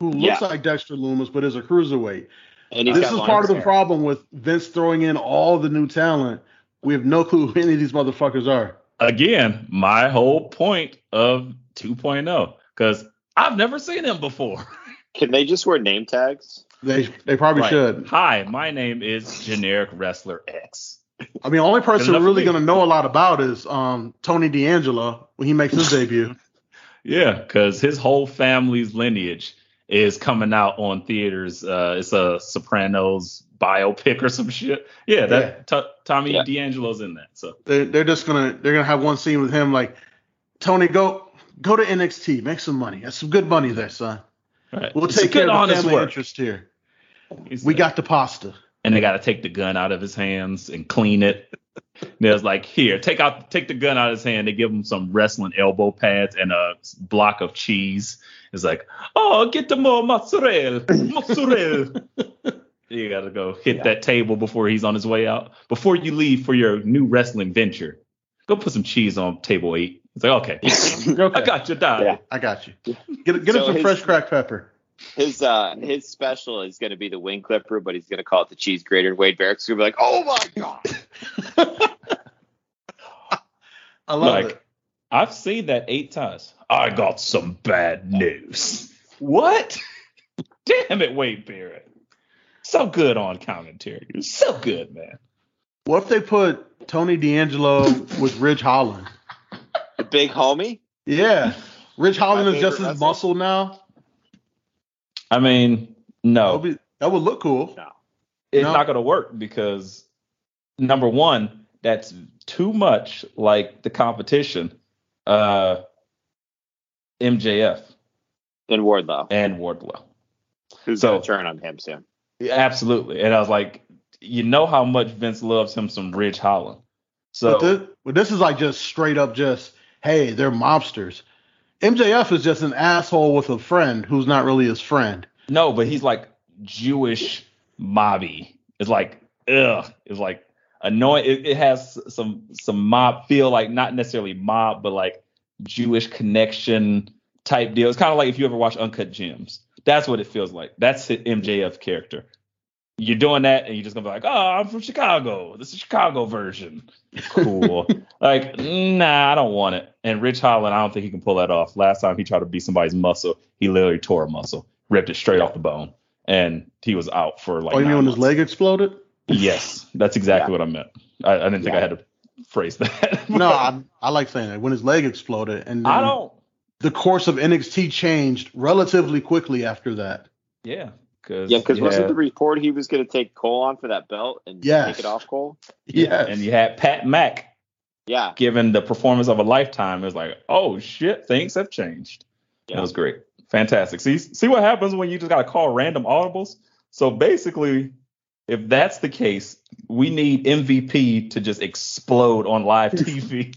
who looks Yeah. like Dexter Loomis but is a cruiserweight. And this is part of the hair. problem with Vince throwing in all the new talent. We have no clue who any of these motherfuckers are. again, my whole point of 2.0 because I've never seen him before. Can they just wear name tags? They they probably Right. should. Hi, my name is Generic Wrestler X. I mean, the only person enough we're really gonna know a lot about is um, Tony D'Angelo when he makes his debut. Yeah, because his whole family's lineage is coming out on theaters. Uh, it's a Sopranos biopic or some shit. Yeah, that T- Tommy Yeah. D'Angelo's in that. So They they're just gonna they're gonna have one scene with him like Tony go go to NXT make some money. That's some good money there, son. right. We'll It's take care good, of the family work. interest here. He's We like- got the pasta. and they got to take the gun out of his hands and clean it. There's like, here, take out, take the gun out of his hand. They give him some wrestling elbow pads and a block of cheese. It's like, oh, get the more mozzarella, mozzarella. you got to go hit Yeah. that table before he's on his way out. Before you leave for your new wrestling venture, go put some cheese on table eight. It's like, okay, Okay, I got you, dog. Yeah. I got you. Get get him So some his- fresh cracked pepper. His uh his special is going to be the wing clipper, but he's going to call it the cheese grater. And Wade Barrett's going to be like, "Oh my god!" I love Like, it. I've seen that eight times. I got some bad news. What? Damn it, Wade Barrett. So good on commentary. You're so good, man. What if they put Tony D'Angelo with Ridge Holland? The big homie. Yeah. Ridge Holland My is just favorite as wrestler. muscle now. I mean, That no, would, be, that would look cool. No. it's no. not going to work because number one, that's too much like the competition, uh, MJF And Wardlow, and Wardlow. who's So- going to turn on him soon. Absolutely. And I was like, you know how much Vince loves him some Ridge Holland. So But this, but this is like just straight up just, hey, they're mobsters. MJF is just an asshole with a friend who's not really his friend. no, but he's like Jewish mobby. It's like, ugh. It's like annoying. It, it has some some mob feel, like not necessarily mob, but like Jewish connection type deal. It's kind of like if you ever watch Uncut Gems. That's what it feels like. That's the MJF character. You're doing that, and you're just gonna be like, "Oh, I'm from Chicago. This is Chicago version." Cool. like, nah, I don't want it. And Ridge Holland, I don't think he can pull that off. Last time he tried to beat somebody's muscle, he literally tore a muscle, ripped it straight off the bone, and he was out for like. Oh, you mean when his leg exploded? Yes, that's exactly Yeah. what I meant. I, I didn't think I had to phrase that. No, I, I like saying that when his leg exploded, and then I don't. The course of NXT changed relatively quickly after that. Yeah, because Yeah, because wasn't the report he was going to take Cole on for that belt and Yes. take it off Cole? Yes. and you had Pat Mack Yeah, given the performance of a lifetime. It was like, oh shit, things have changed. Yeah. It was great, fantastic. See, see what happens when you just gotta call random audibles. So basically, if that's the case, we need MVP to just explode on live TV,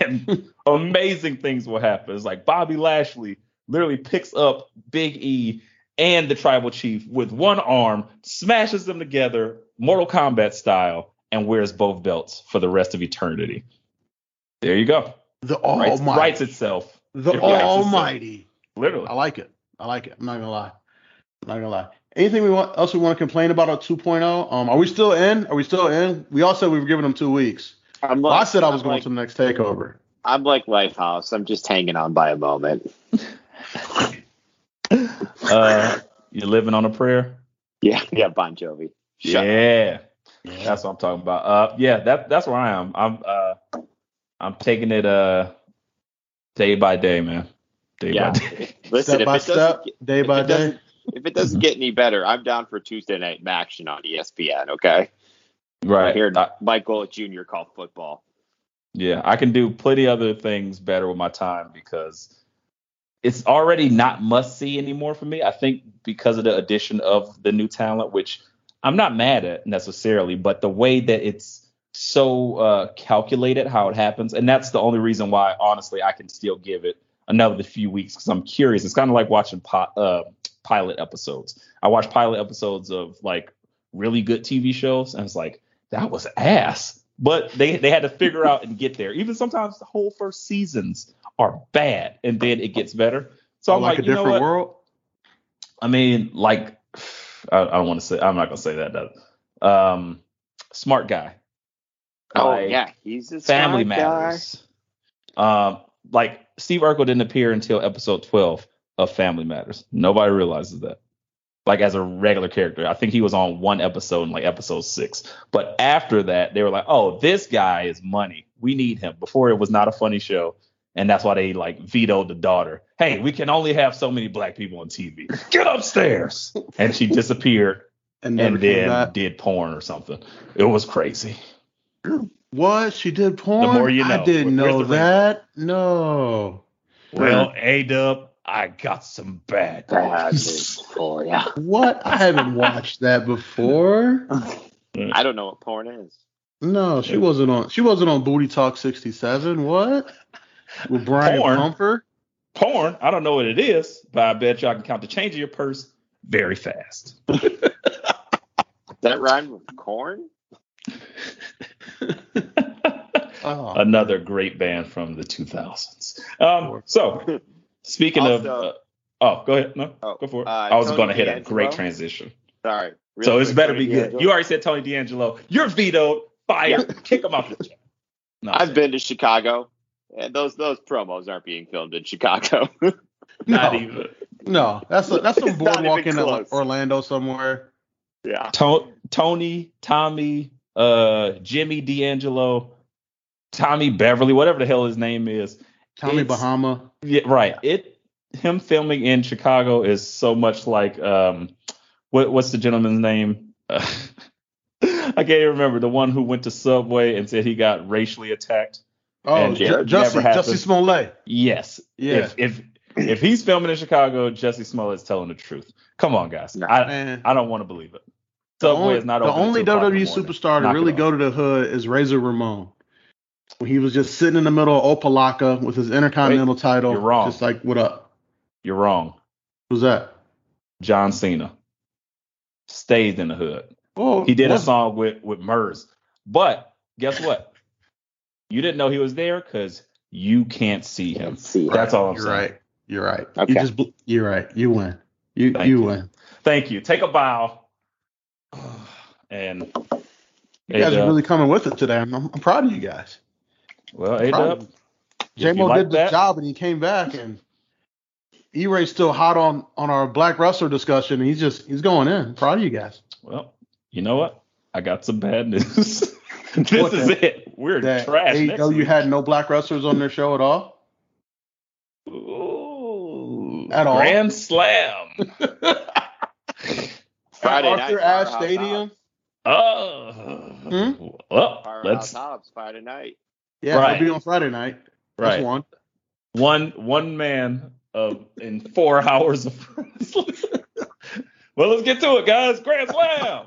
and amazing things will happen. It's like Bobby Lashley literally picks up Big E and the Tribal Chief with one arm, smashes them together, Mortal Kombat style, and wears both belts for the rest of eternity. There you go. the Writes, Almighty. writes itself. the It writes itself. Almighty. Literally. I like it. I like it. I'm not gonna lie. I'm not gonna lie. Anything we want else we want to complain about on 2.0? Um, are we still in? Are we still in? We all said we were giving them two weeks. I'm Well, I said I was I'm going like, to the next takeover. I'm like Lifehouse. I'm just hanging on by a moment. Uh, you're living on a prayer. Yeah, yeah, Bon Jovi. Shut up. yeah, that's what I'm talking about. Uh, yeah, that that's where I am. I'm uh, I'm taking it uh, day by day, man. Day Yeah. by day. Listen, step if by it doesn't step, get- day if by it day. If it doesn't get any better, I'm down for Tuesday night action on ESPN. Okay, I Right. hear I- Michael Jr. call football. Yeah, I can do plenty other things better with my time because it's already not must see anymore for me. I think because of the addition of the new talent, which I'm not mad at necessarily, but the way that it's so uh, calculated how it happens, and that's the only reason why, honestly, I can still give it another few weeks because I'm curious. It's kind of like watching pi- uh, pilot episodes. I watch pilot episodes of like really good TV shows, and it's like that was ass. But they they had to figure out and get there. Even sometimes the whole first seasons are bad, and then it gets better. So I'm like like, a you know different what? world. I mean, like, I, I don't want to say. I'm not gonna say that. Though. Um, smart guy. Oh Like, yeah, he's a Family smart guy. Matters. Um, like Steve Urkel didn't appear until episode 12 of Family Matters. Nobody realizes that. Like as a regular character, I think he was on one episode in like episode six. But after that, they were like, "Oh, this guy is money. We need him." Before it was not a funny show, and that's why they like vetoed the daughter. Hey, we can only have so many black people on TV. Get upstairs. and she disappeared And, and then back. did porn or something. It was crazy. What? She did porn? The more you know. I didn't Where's know the ring? that. No. Well, A Dub, I got some bad Bad news. news for ya. What? I haven't watched that before. I don't know what porn is. No, she wasn't on. She wasn't on Booty Talk 67. What? With Brian Porn? Pumper? Porn, I don't know what it is, but I bet you I can count the change in your purse very fast. That rhyme with corn? Oh, Another great band from the 2000s. Um, so, speaking of, uh, oh, go ahead. No, Oh, go for it. uh, I was going to hit a great transition. Sorry. Real so it's better Tony be good. D'Angelo. You already said Tony D'Angelo. You're vetoed. Fire. Kick him off the chat. No, I've been to Chicago, and those those promos aren't being filmed in Chicago. not no, even. no, that's a, that's some boardwalk in. Orlando somewhere. yeah. To- Tony, Tommy, uh, Jimmy D'Angelo, Tommy Beverly, whatever the hell his name is. Tommy It's- Bahama. Yeah, right. It him filming in Chicago is so much like um, what what's the gentleman's name? Uh, I can't even remember the one who went to Subway and said he got racially attacked. Oh, And J- it Jussie, never happened. Jussie Smollett. Yes. Yeah. If if if he's filming in Chicago, Jussie Smollett's telling the truth. Come on, guys. No. I Man. I don't want to believe it. The Subway only, is not the only until 5 in the WWE superstar to Knock really go to the hood is Razor Ramon. When he was just sitting in the middle of Opa-locka with his Intercontinental title. you're wrong. Just like, what up? You're wrong. Who's that? John Cena stays in the hood. Oh, He did a song with with Murs. But guess what? You didn't know he was there because you can't see him. Let's see. That's all I'm You're saying. right. You're right. Okay. You just you're right. You win. You Thank you you. win. Thank you. Take a bow. And You guys are A-Dub- really coming with it today. I'm, I'm proud of you guys. Well, I'm A Dub. you. if you J-Mo like did the that- job and he came back and E-Ray's still hot on on our black wrestler discussion. And he's just he's going in. Proud of you guys. Well, you know what? I got some bad news. this What is the- it. We're That trash. next AEW week. had no black wrestlers on their show at all. Ooh, At all. Grand Slam. Friday At night, Arthur Ashe Powerhouse Stadium. Oh. Hmm? Well, Firehouse let's Hobbs Friday night. Yeah, Right. it'll be on Friday night. That's right. one. One one man of in four hours of wrestling. well, let's get to it, guys. Grand Slam.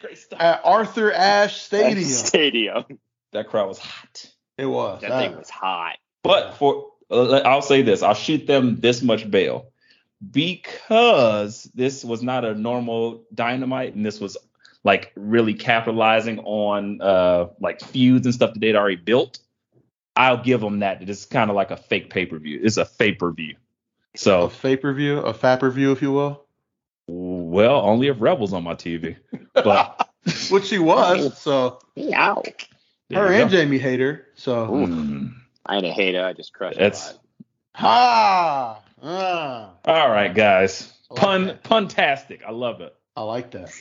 Great stuff. At Arthur Ashe Stadium. Stadium. That crowd was hot. It was. That thing was hot. But for uh, I'll say this, I'll shoot them this much bail because this was not a normal dynamite, and this was like really capitalizing on uh like feuds and stuff that they'd already built. I'll give them that. It's kind of like a fake pay per view. It's a fake per view. So pay per view, a fat per view, if you will. well, only if Rebels on my TV. But Which she was. So Meow. there her and go. Jamie Hayter. So Mm. I ain't a hater. I just crushed It's- it. ha. Ah, All right, guys. I like Pun that. puntastic. I love it. I like that.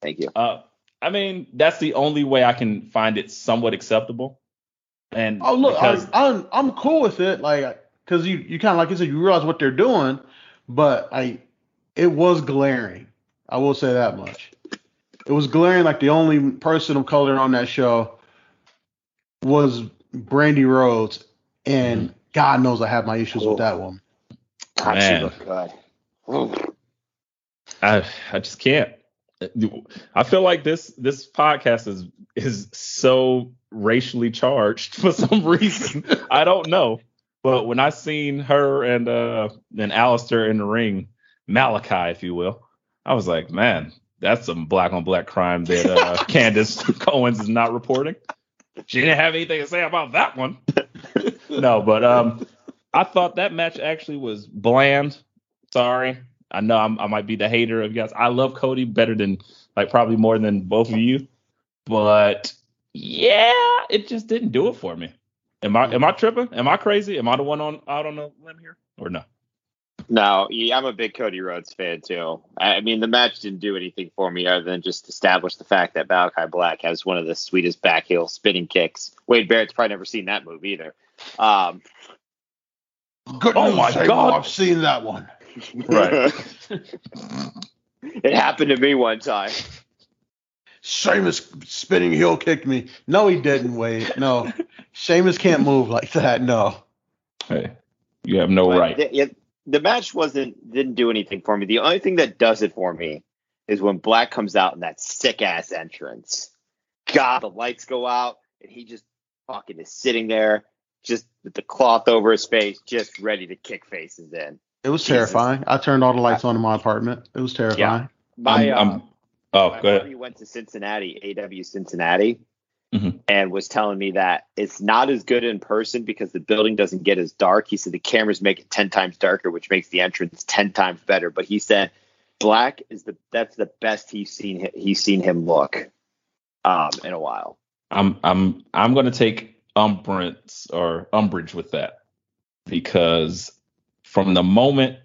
Thank you. Uh, I mean, that's the only way I can find it somewhat acceptable. And Oh look, I, because, I'm I'm cool with it, like because you you kind of like I said, you realize what they're doing, but I it was glaring. I will say that much. It was glaring. Like the only person of color on that show was Brandi Rhodes, and Mm-hmm. God knows I have my issues Oh. with that one. Man. she looked good. I I just can't. I feel like this this podcast is is so racially charged for some reason. I don't know. But when I seen her and uh and Aleister in the ring, Malakai, if you will, I was like, man, that's some black on black crime that uh Candace Owens is not reporting. She didn't have anything to say about that one. no, but um I thought that match actually was bland. Sorry. I know I'm, I might be the hater of you guys. I love Cody better than like probably more than both of you, but yeah, it just didn't do it for me. Am I am I tripping? Am I crazy? Am I the one on out on a limb here or no? No, yeah, I'm a big Cody Rhodes fan too. I I mean, the match didn't do anything for me other than just establish the fact that Malakai Black has one of the sweetest back heel spinning kicks. Wade Barrett's probably never seen that move either. Um, Good Oh news, my Sable, God. I've seen that one. Right. it happened to me one time. Sheamus spinning heel kicked me. No, he didn't. Wait, no. Sheamus can't move like that. No. Hey, you have no But right. The, yeah, the match wasn't didn't do anything for me. The only thing that does it for me is when Black comes out in that sick ass entrance. God, the lights go out and he just fucking is sitting there, just with the cloth over his face, just ready to kick faces in. It was Jesus. terrifying. I turned all the lights on in my apartment. It was terrifying. My, I'm- uh, I'm- oh, my go ahead. buddy went to Cincinnati, AW Cincinnati, Mhm. and was telling me that it's not as good in person because the building doesn't get as dark. He said the cameras make it ten times darker, which makes the entrance ten times better. But he said Black is the that's the best he's seen he's seen him look um, in a while. I'm I'm I'm gonna take umbrance or umbrage with that because from the moment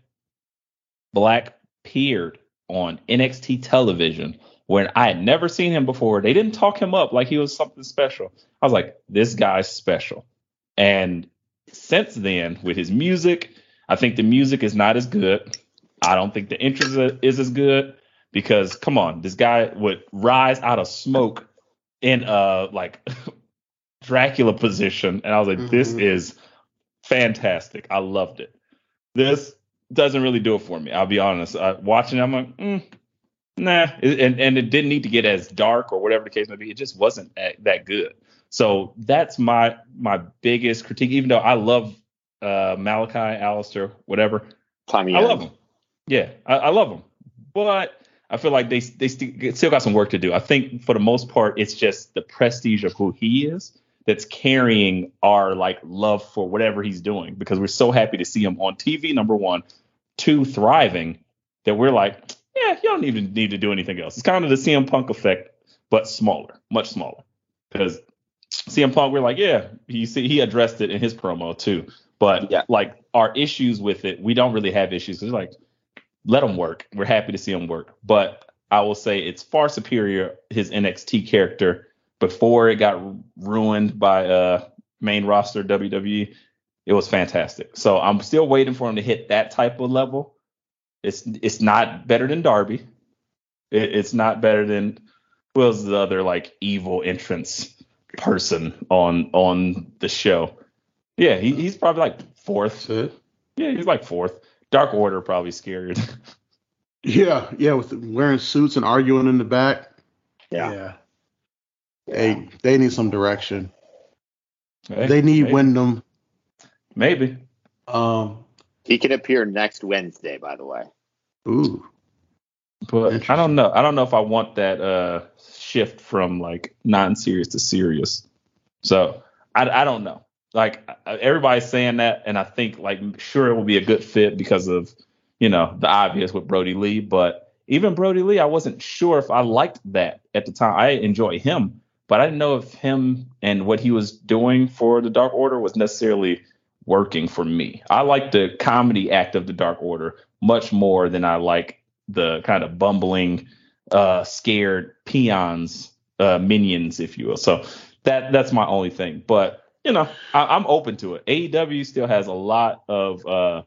Black appeared on NXT television when I had never seen him before, they didn't talk him up like he was something special. I was like, this guy's special. And since then, with his music, I think the music is not as good. I don't think the entrance is as good because come on, this guy would rise out of smoke in a like Dracula position, and I was like, this Mhm. is fantastic. I loved it. This doesn't really do it for me. I'll be honest. Uh, watching, it, I'm like, mm, nah, It- and and it didn't need to get as dark or whatever the case may be. It just wasn't a- that good. So that's my my biggest critique. Even though I love uh, Malakai, Aleister, whatever, Tommy I love him. Yeah, I, I love him. But I feel like they they st- still got some work to do. I think for the most part, it's just the prestige of who he is that's carrying our like love for whatever he's doing because we're so happy to see him on TV. Number one, two, thriving that we're like, yeah, you don't even need to do anything else. It's kind of the CM Punk effect, but smaller, much smaller. Because CM Punk, we're like, yeah, he see he addressed it in his promo too. But Yeah. like our issues with it, we don't really have issues. It's like let him work. We're happy to see him work. But I will say it's far superior his NXT character before it got ruined by uh main roster WWE. It was fantastic. So I'm still waiting for him to hit that type of level. It's it's not better than Darby. It, it's not better than who was the other like evil entrance person on on the show. Yeah, he, he's probably like fourth. Yeah, he's like fourth. Dark Order probably scared. Yeah, yeah, with wearing suits and arguing in the back. Yeah. Yeah. Hey, they need some direction. Hey, they need maybe, Windham. Maybe. Um, He can appear next Wednesday, by the way. ooh, But I don't know. I don't know if I want that uh shift from like non-serious to serious. So I, I don't know. Like everybody's saying that, and I think like sure it will be a good fit because of you know the obvious with Brodie Lee. But even Brodie Lee, I wasn't sure if I liked that at the time. I enjoy him, but I didn't know if him and what he was doing for the Dark Order was necessarily working for me. I like the comedy act of the Dark Order much more than I like the kind of bumbling, uh, scared peons, uh, minions, if you will. So that that's my only thing. But you know, I, I'm open to it. AEW still has a lot of uh,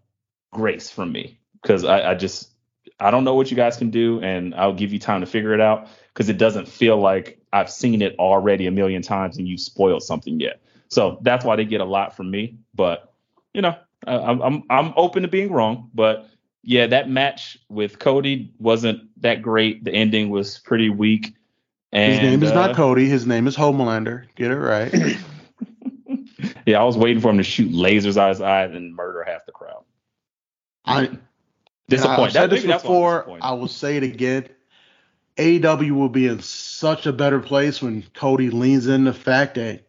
grace from me because I, I just I don't know what you guys can do, and I'll give you time to figure it out because it doesn't feel like I've seen it already a million times and you've spoiled something yet. So that's why they get a lot from me. But you know, I, I'm I'm I'm open to being wrong, but yeah, that match with Cody wasn't that great. The ending was pretty weak. And, his name is uh, not Cody. His name is Homelander. Get it right. Yeah, I was waiting for him to shoot lasers out his eyes and murder half the crowd. I Disappointed. I've said That- this maybe that's why I'm before. I will say it again. AEW will be in such a better place when Cody leans in the fact that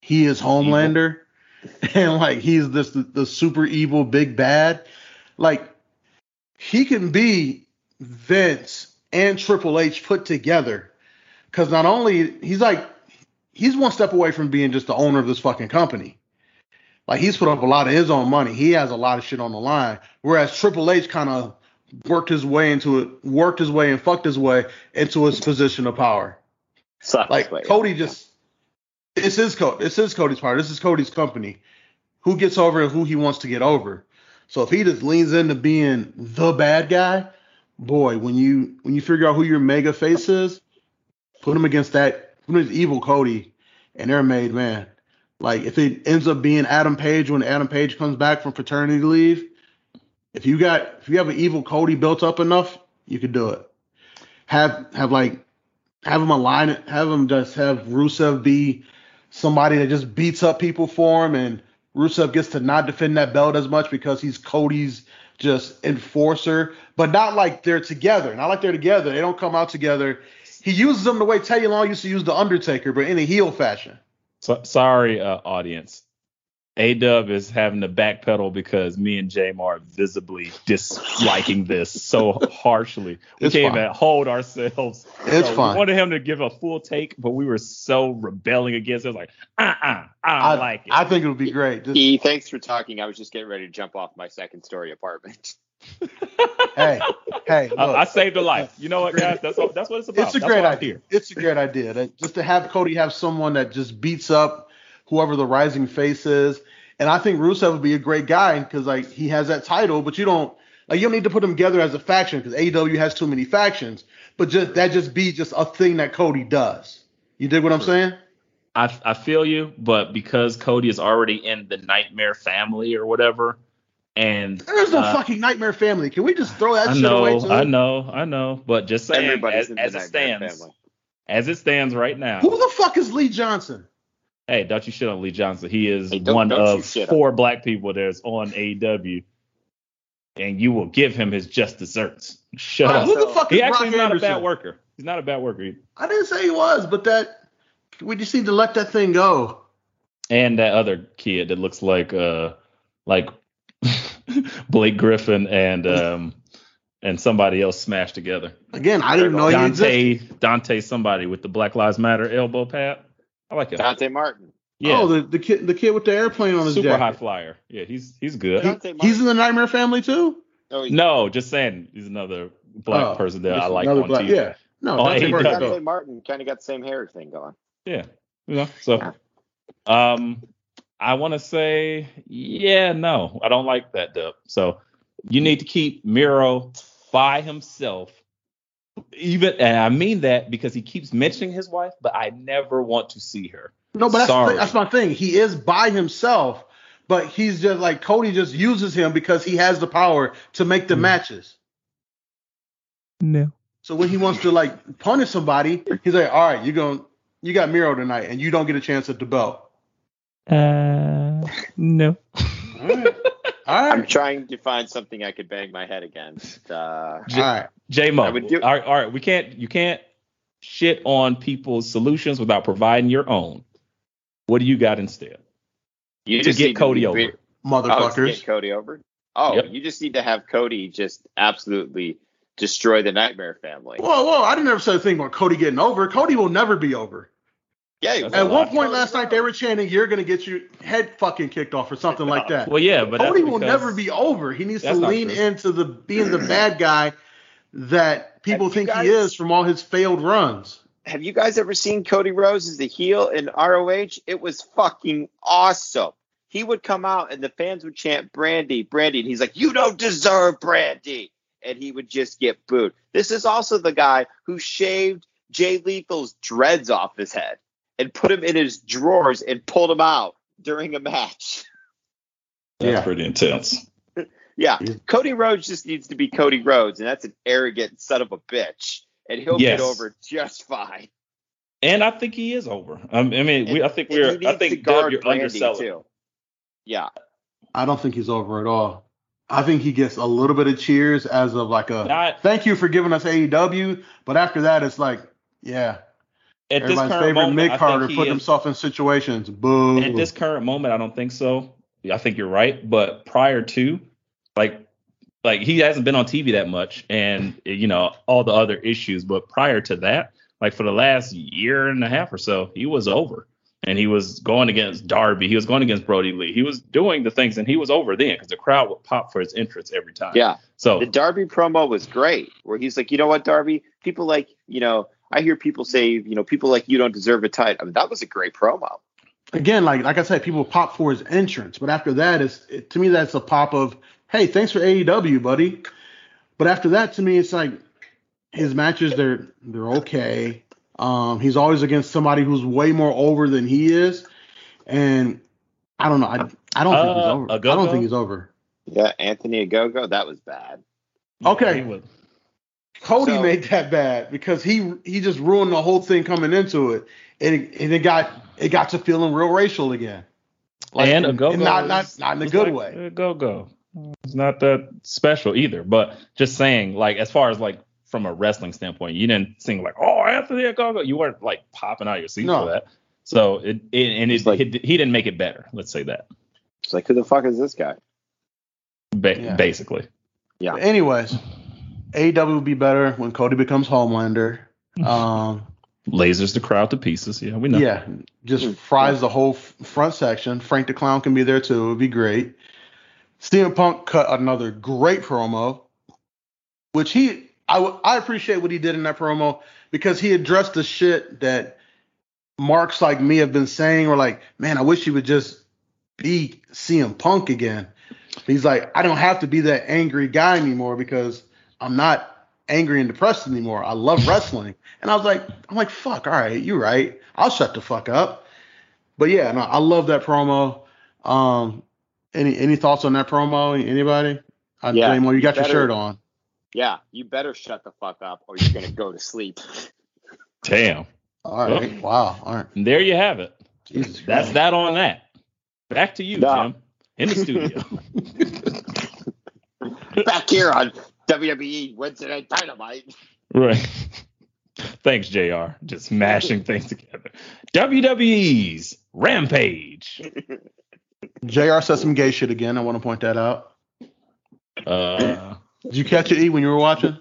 he is Homelander and like he's this the, the super evil big bad. Like he can be Vince and Triple H put together. Cause not only he's like he's one step away from being just the owner of this fucking company. Like he's put up a lot of his own money. He has a lot of shit on the line. Whereas Triple H kind of worked his way into it, worked his way and fucked his way into his position of power. Sucks, Like Cody just it's his co it's his Cody's part. This is Cody's company. Who gets over and who he wants to get over. So if he just leans into being the bad guy, boy, when you when you figure out who your mega face is, put him against that put him against evil Cody, and they're made man. Like if it ends up being Adam Page when Adam Page comes back from paternity leave, if you got if you have an evil Cody built up enough, you could do it. Have have like have him align it, have him just have Rusev be somebody that just beats up people for him, and Rusev gets to not defend that belt as much because he's Cody's just enforcer, but not like they're together. Not like they're together. They don't come out together. He uses them the way Teddy Long used to use the Undertaker, but in a heel fashion. So, sorry, uh, audience. A Dub is having to backpedal because me and Jam are visibly disliking this so harshly. We It's can't fine. even hold ourselves. It's So fine. We wanted him to give a full take, but we were so rebelling against it. It was like, uh uh I don't like it. I think it would be great. Just, E, thanks for talking. I was just getting ready to jump off my second story apartment. hey, hey, look, I, I saved a life. You know what, guys? That's all, that's what it's about. it's a That's great why I'm idea. It's a great idea. That just to have Cody have someone that just beats up whoever the rising face is. And I think Rusev would be a great guy because like he has that title, but you don't like you don't need to put them together as a faction because AEW has too many factions. But just that just be just a thing that Cody does. You dig what I'm saying? I, I feel you, but because Cody is already in the Nightmare family or whatever, and There's no uh, fucking Nightmare Family. Can we just throw that I shit away? know, Too? I know, I know, but just saying, Everybody's as, in the as it stands, family. as it stands right now. Who the fuck is Lee Johnson? Hey, don't you shit onLee Johnson? He is Hey, don't- one don't of shit on four black people that's on AEW. and you will give him his just desserts. Shut All right, up. who the fuck is He actually Brock is not a bad worker. He's not a bad worker. either. I didn't say he was, but that we just need to let that thing go. And that other kid that looks like uh like Blake Griffin and um and somebody else smashed together. Again, I didn't know he existed. Dante Dante somebody with the Black Lives Matter elbow pad. I like him. Dante Martin. Yeah. Oh, the, the kid the kid with the airplane on his super jacket. high flyer. Yeah, he's he's good. Dante Martin. He's in the Nightmare Family too. Oh, he- No, just saying he's another black Oh, person that I like on black- TV. Yeah, no, Oh, Dante Martin. Dante Martin kind of got the same hair thing going. Yeah. You know, so um I want to say yeah, no. I don't like that dub. So you need to keep Miro by himself. Even and I mean that because he keeps mentioning his wife, but I never want to see her. No, but that's, the Sorry. thing, that's my thing. He is by himself, but he's just like Cody just uses him because he has the power to make Mm. the matches. No. So when he wants to like punish somebody, he's like, "All right, you're going, you got Miro tonight, and you don't get a chance at the belt." Uh no. All right, all I'm trying to find something I could bang my head against. Uh, all right. J Mo. Do- All right, all right, we can't you can't shit on people's solutions without providing your own. What do you got instead? you To just get need Cody be- over. Oh, Motherfuckers. get Cody over. Oh, Yep. you just need to have Cody just absolutely destroy the Nightmare Family. Whoa, whoa! I didn't ever say a thing about Cody getting over. Cody will never be over. Yeah, That's At one lot. point last night, they were chanting, "You're gonna get your head fucking kicked off" or something like that. Well, yeah, but Cody will never be over. He needs to lean true. into the being the bad guy that people Have you think he is from all his failed runs. Have you guys ever seen Cody Rhodes as the heel in ROH? It was fucking awesome. He would come out and the fans would chant Brandi, Brandi, and he's like, "You don't deserve Brandi," and he would just get booed. This is also the guy who shaved Jay Lethal's dreads off his head and put him in his drawers and pulled him out during a match. That's Yeah. pretty intense. Yeah, Yeah. Cody Rhodes just needs to be Cody Rhodes, and that's an arrogant son of a bitch, and he'll Yes. get over just fine. And I think he is over. I mean, we, I think we're. I to think Dub, guard you're Brandi, underselling. too. Yeah, I don't think he's over at all. I think he gets a little bit of cheers as of like a Not thank you for giving us AEW, but after that it's like, yeah, at this everybody's current favorite moment. Mick I Carter think he put is- himself in situations. Boo. At this current moment, I don't think so. I think you're right. But prior to, like, like he hasn't been on TV that much, and you know all the other issues. But prior to that, like for the last year and a half or so, he was over, and he was going against Darby. He was going against Brodie Lee. He was doing the things, and he was over then because the crowd would pop for his entrance every time. yeah. So The Darby promo was great, where he's like, you know what, Darby, people like, you know, I hear people say, you know, people like you don't deserve a title. I mean, that was a great promo. Again, like like I said, people pop for his entrance, but after that, it's it, to me that's a pop of hey, thanks for AEW, buddy. But after that, to me, it's like his matches they're they're okay. Um, he's always against somebody who's way more over than he is, and I don't know. I I don't think he's Uh, over. I don't think he's over. Yeah, Anthony Ogogo, that was bad. Okay. he was- Cody So- made that bad because he he just ruined the whole thing coming into it, and it, and it got it got to feeling real racial again. and a go and not not not in a good way. Go go. It's not that special either. But just saying, like as far as like from a wrestling standpoint, you didn't sing like, "Oh, Anthony go go." You weren't like popping out your seat No. for that. So it, it and it, like- he, he didn't make it better. Let's say that. It's like, who the fuck is this guy? Ba- Yeah. Basically. Yeah. But anyways, AEW will be better when Cody becomes Homelander. Um, Lasers the crowd to pieces. Yeah, we know. yeah, just fries the whole f- front section. Frank the Clown can be there too. It would be great. CM Punk cut another great promo, which he I w- I appreciate what he did in that promo because he addressed the shit that marks like me have been saying. Or like, man, I wish he would just be CM Punk again. He's like, I don't have to be that angry guy anymore because I'm not angry and depressed anymore. I love wrestling. And I was like, I'm like, fuck, all right, you're right. I'll shut the fuck up. But yeah, no, I love that promo. Um, any any thoughts on that promo? Anybody? Uh, Yeah, J-Mo, you got you your shirt on. Yeah, you better shut the fuck up or you're going to go to sleep. Damn. All right. Wow. All right. And there you have it. Jesus That's Christ. that on that. Back to you, No. Jim, in the studio. Back here on WWE Wednesday Night Dynamite. Right. Thanks, JR. Just mashing things together. WWE's Rampage. JR said some gay shit again. I want to point that out. Uh, Did you catch it, E, when you were watching?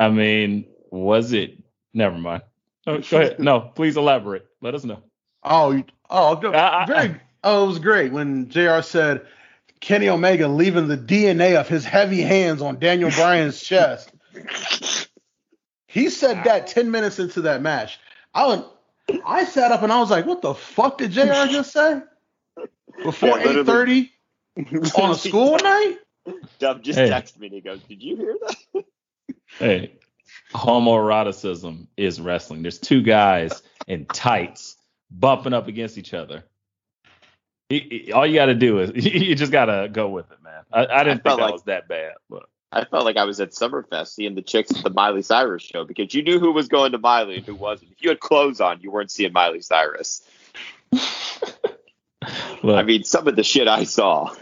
I mean, was it? Never mind. Oh, go ahead. No, please elaborate. Let us know. Oh, oh, good. I- I- very. Oh, it was great when JR said Kenny Omega leaving the DNA of his heavy hands on Daniel Bryan's chest. He said that 10 minutes into that match. I went, I sat up and I was like, what the fuck did JR just say? Before Yeah, literally. 8:30 on a school night? Dub just Hey. texted me and he goes, "Did you hear that?" Hey, homoeroticism is wrestling. There's two guys in tights bumping up against each other. Y- y- All you got to do is you just got to go with it, man. I, I didn't I think that like- was that bad, but I felt like I was at Summerfest seeing the chicks at the Miley Cyrus show because you knew who was going to Miley and who wasn't. If you had clothes on, you weren't seeing Miley Cyrus. look, I mean, some of the shit I saw.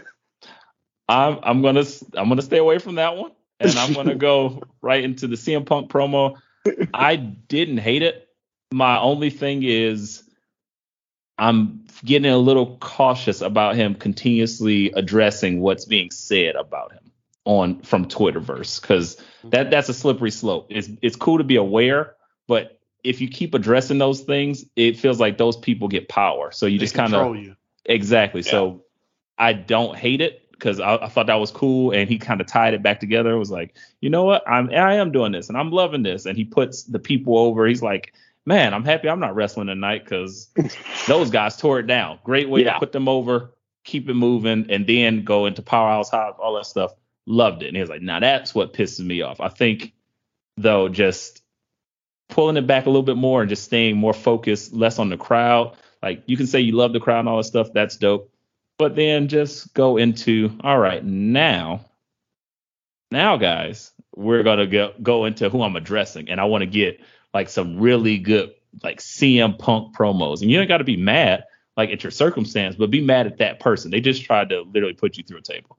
I'm I'm gonna I'm gonna stay away from that one, and I'm gonna go right into the CM Punk promo. I didn't hate it. My only thing is, I'm getting a little cautious about him continuously addressing what's being said about him on from Twitterverse because that that's a slippery slope. It's it's cool to be aware, but if you keep addressing those things, it feels like those people get power. So you They just kind of control you. Exactly. So I don't hate it because I, I thought that was cool, and he kind of tied it back together. It was like, you know what, I'm I am doing this, and I'm loving this, and he puts the people over. He's like, man, I'm happy I'm not wrestling tonight because those guys tore it down. Great way Yeah. to put them over, keep it moving, and then go into Powerhouse Hobbs, all that stuff. Loved it, and he was like, now that's what pisses me off. I think though, just pulling it back a little bit more and just staying more focused, less on the crowd. Like you can say you love the crowd and all that stuff, that's dope. But then just go into all right, now, now guys, we're gonna go go into who I'm addressing, and I want to get like some really good like CM Punk promos, and you ain't got to be mad like at your circumstance, but be mad at that person. They just tried to literally put you through a table.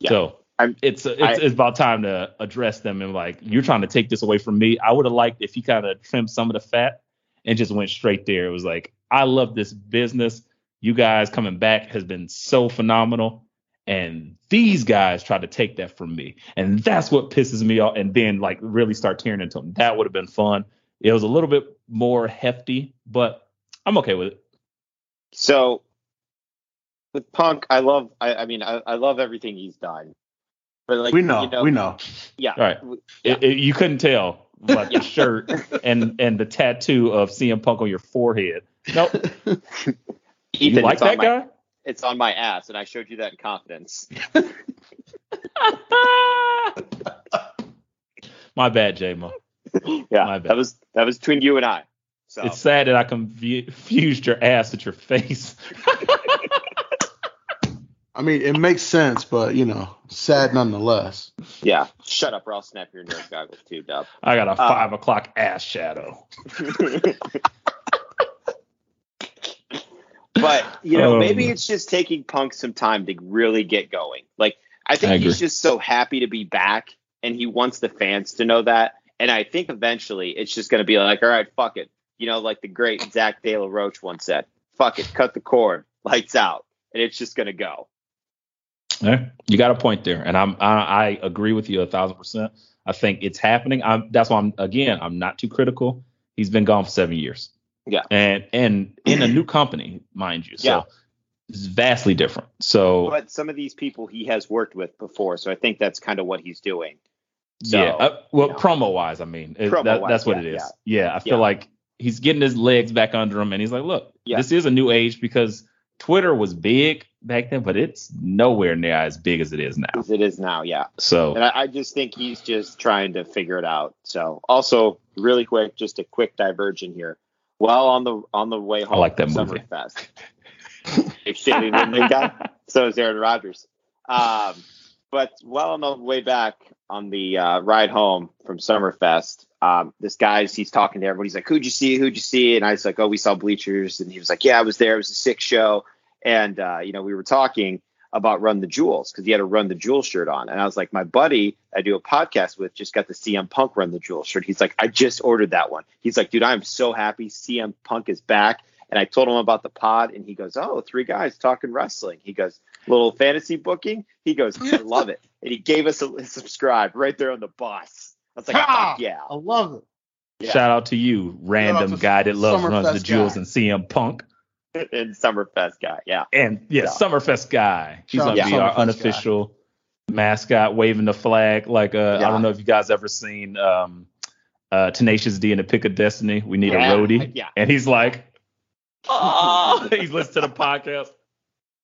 Yeah. So I'm- it's it's, I- it's about time to address them and like you're trying to take this away from me. I would have liked if he kind of trimmed some of the fat and just went straight there. It was like I love this business. You guys coming back has been so phenomenal. And these guys try to take that from me. And that's what pisses me off. And then like really start tearing into them. That would have been fun. It was a little bit more hefty, but I'm okay with it. So with Punk, I love. I, I mean, I, I love everything he's done. But like we know, you know, we know. Yeah. All right. Yeah. It- it- you couldn't tell, but Yeah. the shirt and and the tattoo of CM Punk on your forehead. Nope. you like that my, guy? It's on my ass, and I showed you that in confidence. My bad, J-Mo. Yeah, My bad. that was that was between you and I. So It's sad that I confused your ass with your face. I mean, it makes sense, but you know, sad nonetheless. yeah, shut up, or I'll snap your nerd goggles too, Dub. I got a Uh, five o'clock ass shadow. but you know, Oh, maybe it's just taking Punk some time to really get going. Like I think I he's just so happy to be back, and he wants the fans to know that. And I think eventually it's just going to be like, all right, fuck it. You know, like the great Zack de la Rocha once said, "Fuck it, cut the cord, lights out," and it's just going to go. Yeah, you got a point there, and I'm I, I agree with you a thousand percent. I think it's happening. I'm that's why I'm again I'm not too critical. He's been gone for seven years. Yeah. and and in a new company, mind you. So Yeah. it's vastly different. So But some of these people he has worked with before, so I think that's kind of what he's doing. So, yeah, uh, well, you know. promo wise, I mean, it- that, that's what yeah, it is. Yeah, I feel Yeah. like he's getting his legs back under him, and he's like, look, Yeah. this is a new age because Twitter was big back then, but it's nowhere near as big as it is now. as it is now, yeah. So And I, I just think he's just trying to figure it out. So also, really quick, just a quick diversion here. Well, on the on the way home, I like that movie. Summerfest, If Shady Lindley guy, so is Aaron Rodgers. Um, but well on the way back on the uh, ride home from Summerfest, um, this guy's he's talking to everybody. He's like, "Who'd you see? Who'd you see?" And I was like, "Oh, we saw Bleachers." And he was like, "Yeah, I was there. It was a sick show." And uh, you know, we were talking about Run the Jewels because he had a Run the Jewel shirt on. And I was like, my buddy I do a podcast with just got the CM Punk Run the Jewel shirt. He's like, I just ordered that one. He's like, dude, I'm so happy CM Punk is back. And I told him about the pod, and he goes, "Oh, three guys talking wrestling." He goes, "Little fantasy booking." He goes, "I love it," and he gave us a, a subscribe right there on the bus. I was like, Ha! "Yeah, I love it. Yeah. Shout out to you, random to guy that loves runs the jewels guy. and CM Punk. and Summerfest guy, yeah." And yeah, Yeah. Summerfest guy. He's gonna out be our Summerfest guy. unofficial mascot, waving the flag. Like uh, I don't know if you guys ever seen um, uh, Tenacious D in the Pick of Destiny. We need Yeah, a roadie, yeah. and he's like, oh, he's listening to the podcast.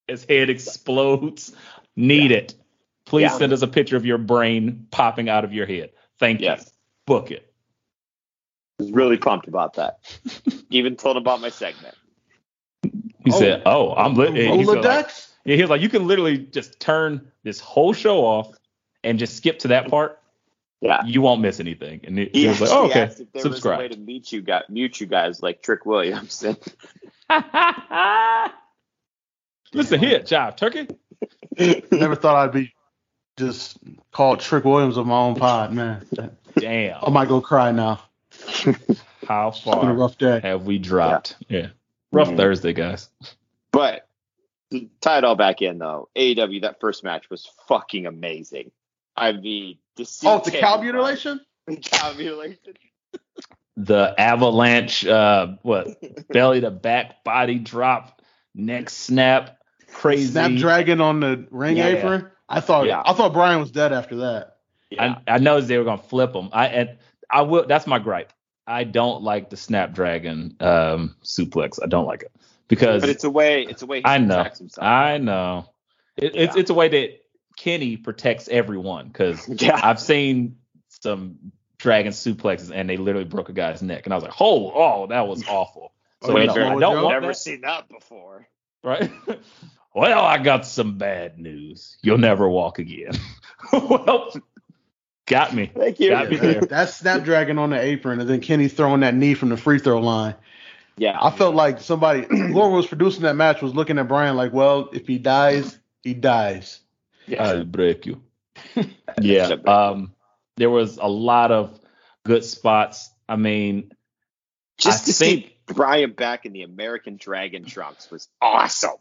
His head explodes. Need it. Please Yeah. send us a picture of your brain popping out of your head. Thank Yes, you. Book it. I was really pumped about that. Even told him about my segment. He Oh. said, "Oh, I'm lit." Oh, he said, Rolodex? Yeah, he was like, you can literally just turn this whole show off and just skip to that part. Yeah. You won't miss anything. And he, he He was like, actually oh, okay, asked if there was a way to meet you guys, mute you guys like Trick Williams. Listen here, Jive Turkey. Never thought I'd be just called Trick Williams on my own pod, man. Damn. I might go cry now. How It's been a far rough day. have we dropped? Yeah. Rough Mhm. Thursday, guys. But to tie it all back in though, AEW that first match was fucking amazing. I mean, to see Oh, the Tammy cow Ryan- mutilation? cow mutilation. The avalanche, uh, what, belly to back, body drop, neck snap, crazy. Snapdragon on the ring Yeah. apron. I thought Yeah. I thought Bryan was dead after that. Yeah. I, I know they were gonna flip him. I and I will. That's my gripe. I don't like the Snapdragon um, suplex. I don't like it because but it's a way. It's a way he I know. protects himself. I know it, it's Yeah. it's a way that Kenny protects everyone because yeah. I've seen some dragon suplexes and they literally broke a guy's neck and I was like, oh, oh, that was awful. So I you don't, know I don't want Never that, seen that before. right? well, I got some bad news. You'll never walk again. well, got me. Thank you. Got me there. That's Snapdragon on the apron, and then Kenny throwing that knee from the free throw line. Yeah. I felt like somebody, whoever was producing that match, was looking at Bryan like, well, if he dies, he dies. I'll break you. yeah. Um, there was a lot of good spots. I mean, Just I to think- see Bryan back in the American Dragon trunks was awesome.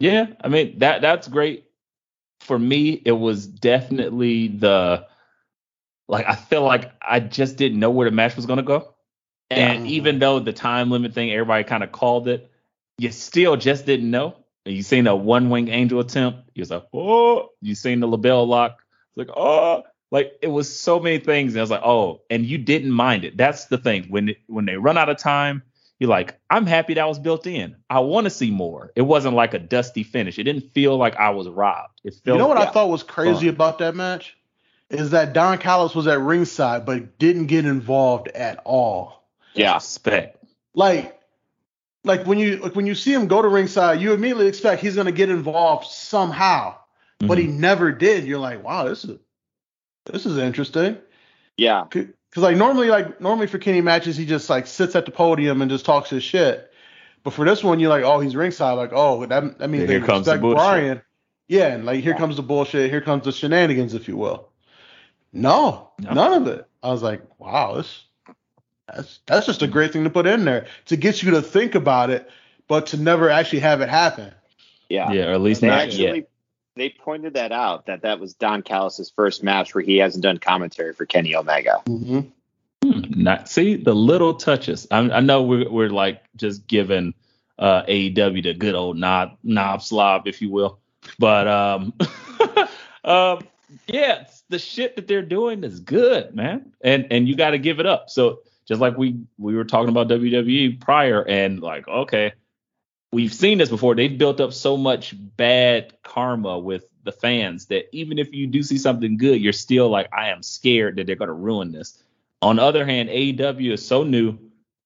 Yeah, I mean that that's great. For me, it was definitely the like I feel like I just didn't know where the match was gonna go. And Yeah. Mm-hmm. even though the time limit thing, everybody kind of called it, you still just didn't know. And you seen a one wing angel attempt, you was like, oh, you seen the LeBell Lock, it's like, oh, like it was so many things. And I was like, oh, and you didn't mind it. That's the thing. When when they run out of time, you're like, I'm happy that was built in. I want to see more. It wasn't like a dusty finish. It didn't feel like I was robbed. It felt You know what I thought was crazy Fun. about that match? Is that Don Callis was at ringside, but didn't get involved at all. Yeah. respect. Like, like when you like when you see him go to ringside, you immediately expect he's gonna get involved somehow, but he Mhm. never did. You're like, wow, this is this is interesting. Yeah. Because like normally, like normally for Kenny matches, he just like sits at the podium and just talks his shit. But for this one, you're like, oh, he's ringside. Like, oh, that that means Yeah, they here comes the respect bullshit. Bryan. Yeah, and like here comes the bullshit. Here comes the shenanigans, if you will. No, No. none of it. I was like, wow, this that's that's just a great thing to put in there to get you to think about it, but to never actually have it happen. Yeah. Yeah, or at least They not actually yet. they pointed that out that that was Don Callis's first match where he hasn't done commentary for Kenny Omega. Mm-hmm. Hmm, Not see the little touches. I, I know we're we're like just giving uh, AEW the good old knob knob slob, if you will, but um, um, yeah, it's- the shit that they're doing is good, man, and and you got to give it up. So just like we we were talking about WWE prior, and like okay, we've seen this before. They've built up so much bad karma with the fans that even if you do see something good, you're still like, I am scared that they're to ruin this. On the other hand, AEW is so new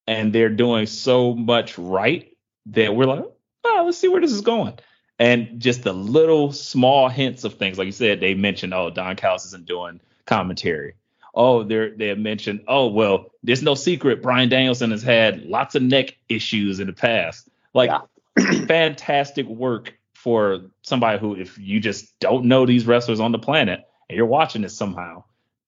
and they're doing so much right that we're like, oh, let's see where this is going. And just the little small hints of things, like you said, they mentioned, oh, Don Callis isn't doing commentary. Oh, they're they have mentioned, oh, well, there's no secret. Bryan Danielson has had lots of neck issues in the past. Like, fantastic work for somebody who, if you just don't know these wrestlers on the planet and you're watching this somehow,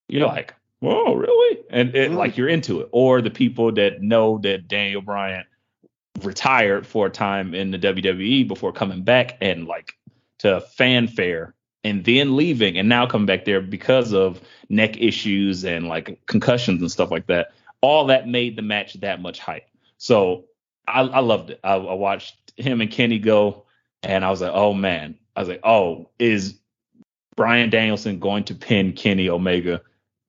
you're like, "Whoa, really?" And it, Mm. like you're into it. Or the people that know that Daniel Bryan retired for a time in the WWE before coming back and like to fanfare and then leaving and now coming back there because of neck issues and like concussions and stuff like that. All that made the match that much hype. So I, I loved it. I, I watched him and Kenny go, and I was like, oh man. I was like, oh, is Bryan Danielson going to pin Kenny Omega?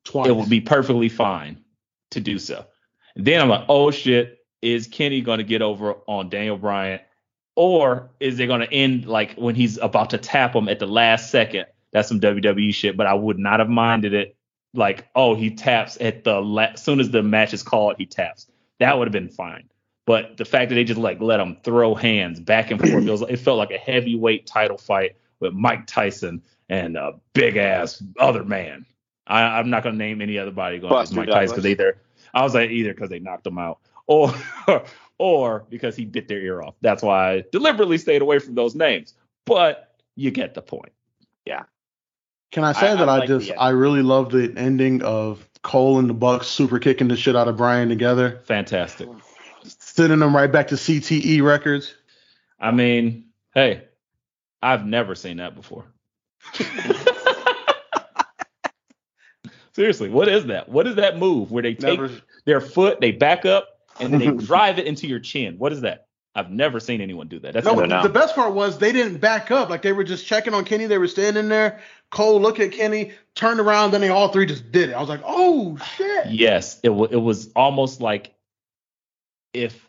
Twice. It would be perfectly fine to do so. And then I'm like, oh shit, is Kenny going to get over on Daniel Bryan? Or is it going to end like when he's about to tap him at the last second? That's some WWE shit, but I would not have minded it. Like, oh, he taps at the la- as soon as the match is called, he taps. That would have been fine. But the fact that they just like let him throw hands back and forth, it, was, it felt like a heavyweight title fight with Mike Tyson and a big ass other man. I, I'm not gonna name any other body going Buster Mike Tyson because either I was like either because they knocked him out or or because he bit their ear off. That's why I deliberately stayed away from those names. But you get the point. Yeah. Can I say I- that I I, like just I really love the ending of Cole and the Bucks super kicking the shit out of Bryan together, Fantastic. sending them right back to CTE records. I mean, hey, I've never seen that before. Seriously, what is that? What is that move where they take Never, their foot, they back up, and then they drive it into your chin? What is that? I've never seen anyone do that. That's no, don't the best part was they didn't back up. Like they were just checking on Kenny. They were standing there. Cole looked at Kenny, turned around, then they all three just did it. I was like, oh shit. Yes, it wa it was almost like if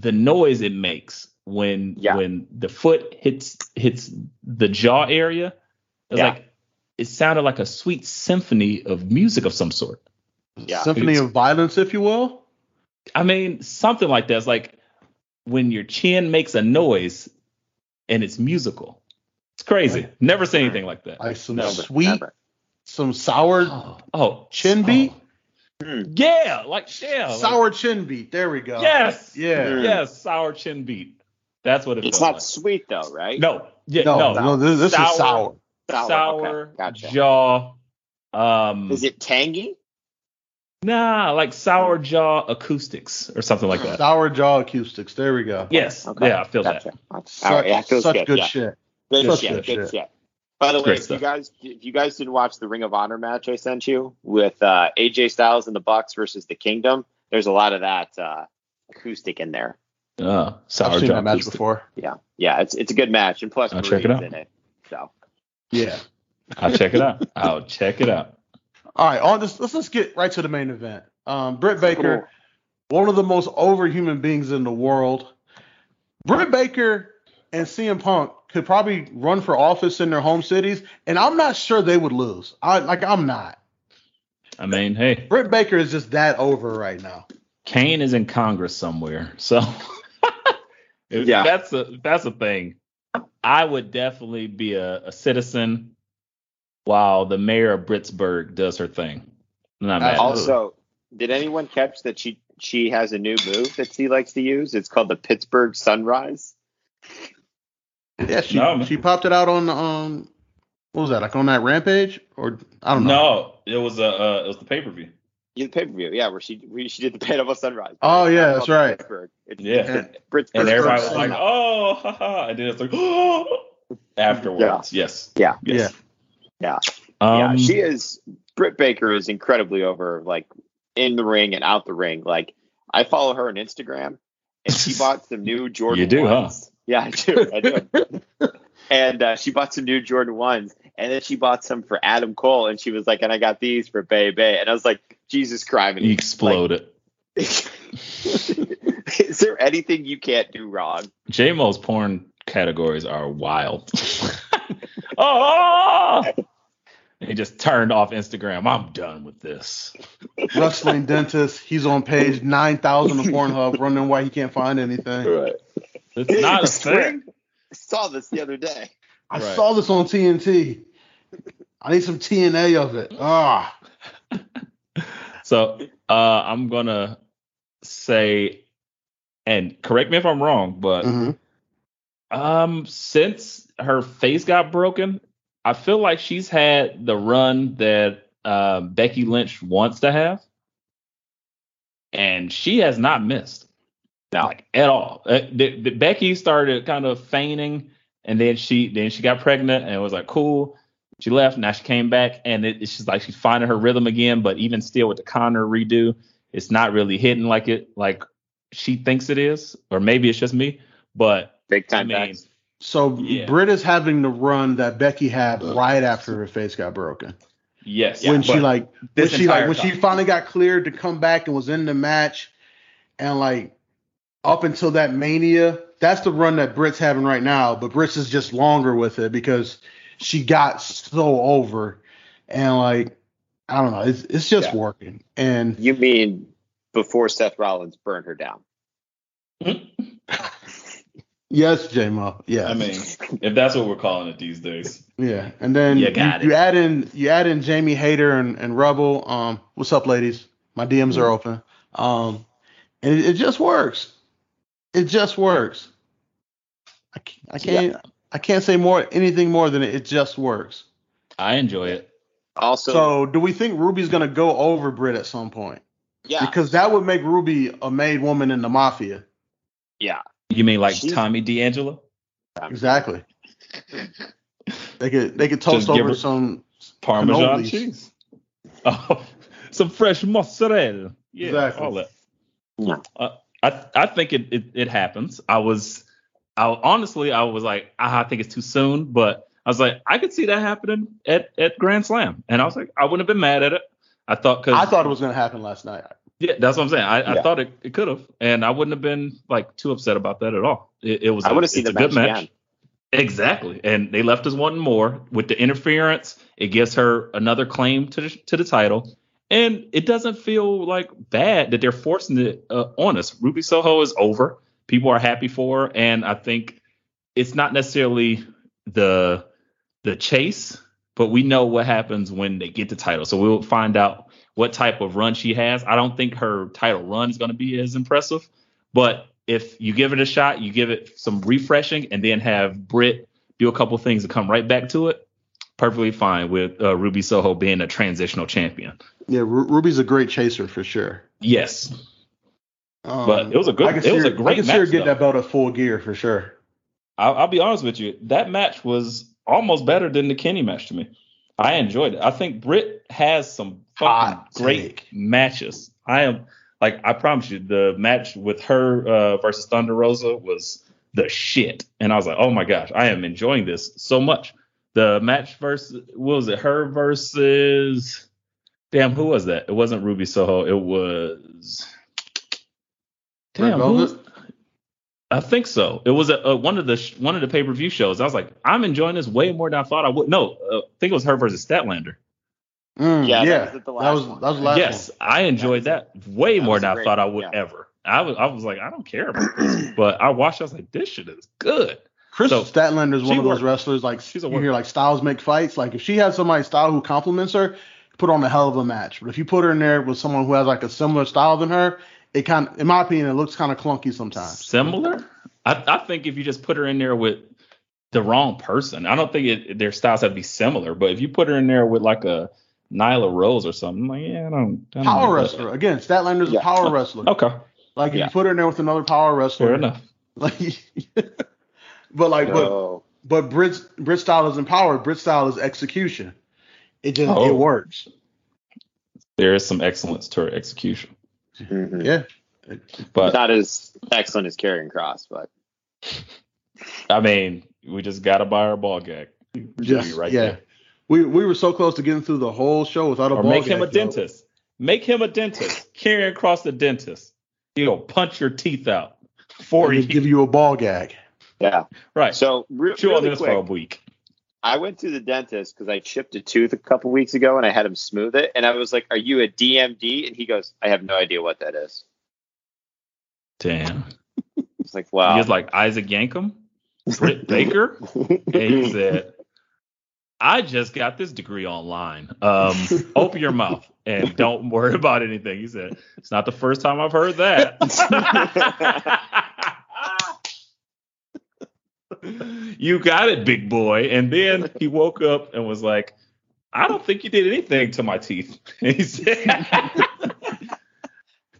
the noise it makes when Yeah. when the foot hits hits the jaw area, it was Yeah. like it sounded like a sweet symphony of music of some sort. Yeah. Symphony of violence, if you will. I mean, something like that. It's like when your chin makes a noise and it's musical. It's crazy. Right. Never seen anything like that. Like some Never, sweet, never. some sour, Oh, oh Chin oh. beat? Hmm. Yeah, like yeah, like- sour chin beat. There we go. yes, Yeah. Hmm. yes, sour chin beat. That's what it It's felt not like. sweet though, right? No, yeah, No, no, no, this, this is sour. Sour, sour, okay, gotcha. jaw. Um, Is it tangy? Nah, like sour jaw acoustics or something like that. Sour jaw acoustics. There we go. Yes, Okay. yeah, I feel Gotcha. that. Such, All right, yeah, feels such good. good yeah. shit. Good Such shit. good Good shit. shit. By the way, if stuff. you guys if you guys didn't watch the Ring of Honor match I sent you with uh, AJ Styles and the Bucks versus the Kingdom, there's a lot of that uh, acoustic in there. Uh, sour I've seen jaw that match acoustic. before. Yeah, yeah, it's it's a good match, and plus I'll check it out. in it. So Yeah. I'll check it out. I'll check it out. All right, on this, let's let's get right to the main event. Um, Britt Baker, one of the most over human beings in the world. Britt Baker and CM Punk could probably run for office in their home cities, and I'm not sure they would lose. I like I'm not. I mean, hey, Britt Baker is just that over right now. Kane is in Congress somewhere, so Yeah. that's a that's a thing. I would definitely be a, a citizen while the mayor of Britsburg does her thing. I'm not mad. at. Also, did anyone catch that she she has a new move that she likes to use? It's called the Pittsburgh Sunrise. Yeah, she No, she popped it out on um what was that like on that rampage or I don't know. No, it was a uh, it was the pay per view. Yeah, the pay per view, yeah, where she where she did the Panama Sunrise. Oh, yeah, It's that's right. Pittsburgh. It's, Yeah. it's Pittsburgh And everybody was like, "Oh, haha!" And then it's like, "Oh!" Afterwards, yes, Yeah. yes. Yeah. Um, yeah, she is. Britt Baker is incredibly over, like in the ring and out the ring. Like I follow her on Instagram, and she bought some new Jordan. You do, huh? ones. Yeah, I do. I do. and uh, she bought some new Jordan ones, and then she bought some for Adam Cole, and she was like, "And I got these for Bay Bay," and I was like, "Jesus Christ!" you exploded. is there anything you can't do wrong? J Mo's porn categories are wild. oh! He just turned off Instagram. I'm done with this. Wrestling dentist, he's on page nine thousand of Pornhub, running why he can't find anything. Right. It's not a thing. I saw this the other day. I Right. saw this on TNT. I need some TNA of it. Ah, So uh, I'm gonna say, and correct me if I'm wrong, but Mhm. um, since her face got broken, I feel like she's had the run that uh, Becky Lynch wants to have, and she has not missed, No. like at all. Uh, the- the- Becky started kind of feigning, and then she then she got pregnant, and it was like cool. She left. Now she came back, and it, it's just like she's finding her rhythm again. But even still, with the Connor redo, it's not really hitting like it like she thinks it is, or maybe it's just me. But Big I time mean, backs. So Yeah. Britt is having the run that Becky had right after her face got broken. yes, when she like when this she like entire when she finally got cleared to come back and was in the match, and like up until that mania, that's the run that Britt's having right now. But Britt's is just longer with it because she got so over, and like I don't know, it's it's just Yeah. working. And You mean before Seth Rollins burned her down? yes, J Mo, yeah, I mean, if that's what we're calling it these days. yeah. And then You you, got you it. add in you add in Jamie Hayter and, and Rebel. Um, what's up, ladies? My DMs are open. Um, and it, it just works. It just works. I can't, I can't I can't say more anything more than it, it just works. I enjoy it. Also, So, do we think Ruby's gonna go over Britt at some point? yeah, Because that would make Ruby a made woman in the mafia. yeah. You mean like She's- Tommy D'Angelo? Exactly. They could they could toast Just over her- some Parmesan Cannolis. cheese. Oh, some fresh mozzarella. Yeah, Exactly. all that. Yeah. Uh, I I think it, it it happens. I was, I honestly I was like ah, I think it's too soon, but I was like I could see that happening at at Grand Slam, and I was like I wouldn't have been mad at it. I thought because I thought it was gonna happen last night. Yeah, that's what I'm saying. I, I thought it, it could have, and I wouldn't have been like too upset about that at all. It, it was. I a- want to see the a good match match. again. Exactly, and they left us wanting more with the interference. It gives her another claim to the, to the title, and it doesn't feel like bad that they're forcing it uh, on us. Ruby Soho is over. People are happy for her, and I think it's not necessarily the the chase, but we know what happens when they get the title. So we'll find out what type of run she has. I don't think her title run is going to be as impressive, but if you give it a shot, you give it some refreshing, and then have Britt do a couple things to come right back to it. Perfectly fine with uh, Ruby Soho being a transitional champion. Yeah, Ru- Ruby's a great chaser for sure. Yes, Um, But it was a good- I can it was her- a great I can see her match, get though. that belt at full gear for sure. I'll, I'll be honest with you. That match was almost better than the Kenny match to me. I enjoyed it. I think Britt has some fucking Hot great take. matches. I am like I promise you, the match with her uh, versus Thunder Rosa was the shit, and I was like, oh my gosh, I am enjoying this so much. The match versus what was it? Her versus damn, who was that? It wasn't Ruby Soho. It was damn. Who was, Velvet? I think so. It was a, a, one of the sh- one of the pay per view shows. I was like, I'm enjoying this way more than I thought I would. No, uh, I think it was her versus Statlander. Mm, Yeah, yeah, that was at the that was one. that was the last yes, one. I enjoyed that, way that more than a I great thought I would yeah. ever. I was I was like, I don't care about this, but I watched. I was like, this shit is good. Kris So, Statlander is one she of those worked. wrestlers like She's a you worker. hear like styles make fights. Like if she has somebody style who complements her, put on a hell of a match. But if you put her in there with someone who has like a similar style than her, it kind of, in my opinion, it looks kind of clunky sometimes. Similar. I, I think if you just put her in there with the wrong person, I don't think it, their styles have to be similar. But if you put her in there with like a Nyla Rose or something, like yeah, I don't. I don't Power know. wrestler again. Statlander's Yeah. a power wrestler. Okay, Like if Yeah. you put her in there with another power wrestler, fair enough. Like, but like, but No. but Britt Britt style isn't power. Britt style is execution. It just Oh. it works. There is some excellence to her execution, Mhm. Yeah. but Not as excellent as Karrion Kross, but I mean, we just gotta buy our ball gag. Just right yeah. there. We we were so close to getting through the whole show without a Or ball make him a gag, yo. dentist. Make him a dentist. Karrion Kross the dentist. He'll punch your teeth out for And you. give you a ball gag. yeah. right. So re- Chew on really this for a week. I went to the dentist because I chipped a tooth a couple weeks ago and I had him smooth it, and I was like, "Are you a DMD?" And he goes, "I have no idea what that is." Damn. It's like, wow. He was like Isaac Yankum, Britt Baker. And he said, I just got this degree online. Um, open your mouth and don't worry about anything. He said, It's not the first time I've heard that. you you got it, big boy. And then he woke up and was like, I don't think you did anything to my teeth. And he said,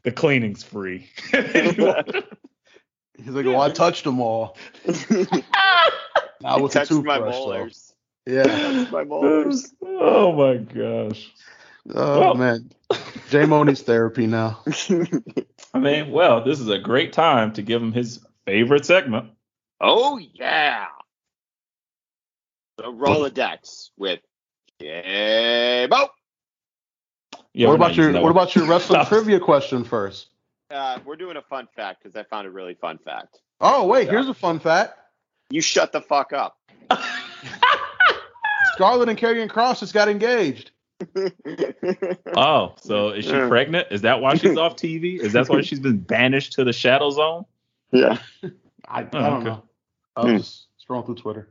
the cleaning's free. He's like, well, I touched them all. Not I with the touched my toothbrush, though. Yeah. My molars. oh my gosh. Oh Well- man. J Mo needs therapy now. I mean, well, this is a great time to give him his favorite segment. oh yeah. The Rolodex with J-Mo. Yeah, what about your What about your wrestling trivia question first? Uh, we're doing a fun fact because I found a really fun fact. Oh wait, here's a fun fact. You shut the fuck up. Scarlett and Karrion Kross just got engaged. Oh, so is she Yeah. pregnant? Is that why she's off TV? Is that why she's been banished to the shadow zone? yeah. I, I Oh, don't okay. know. I was just scrolling through Twitter.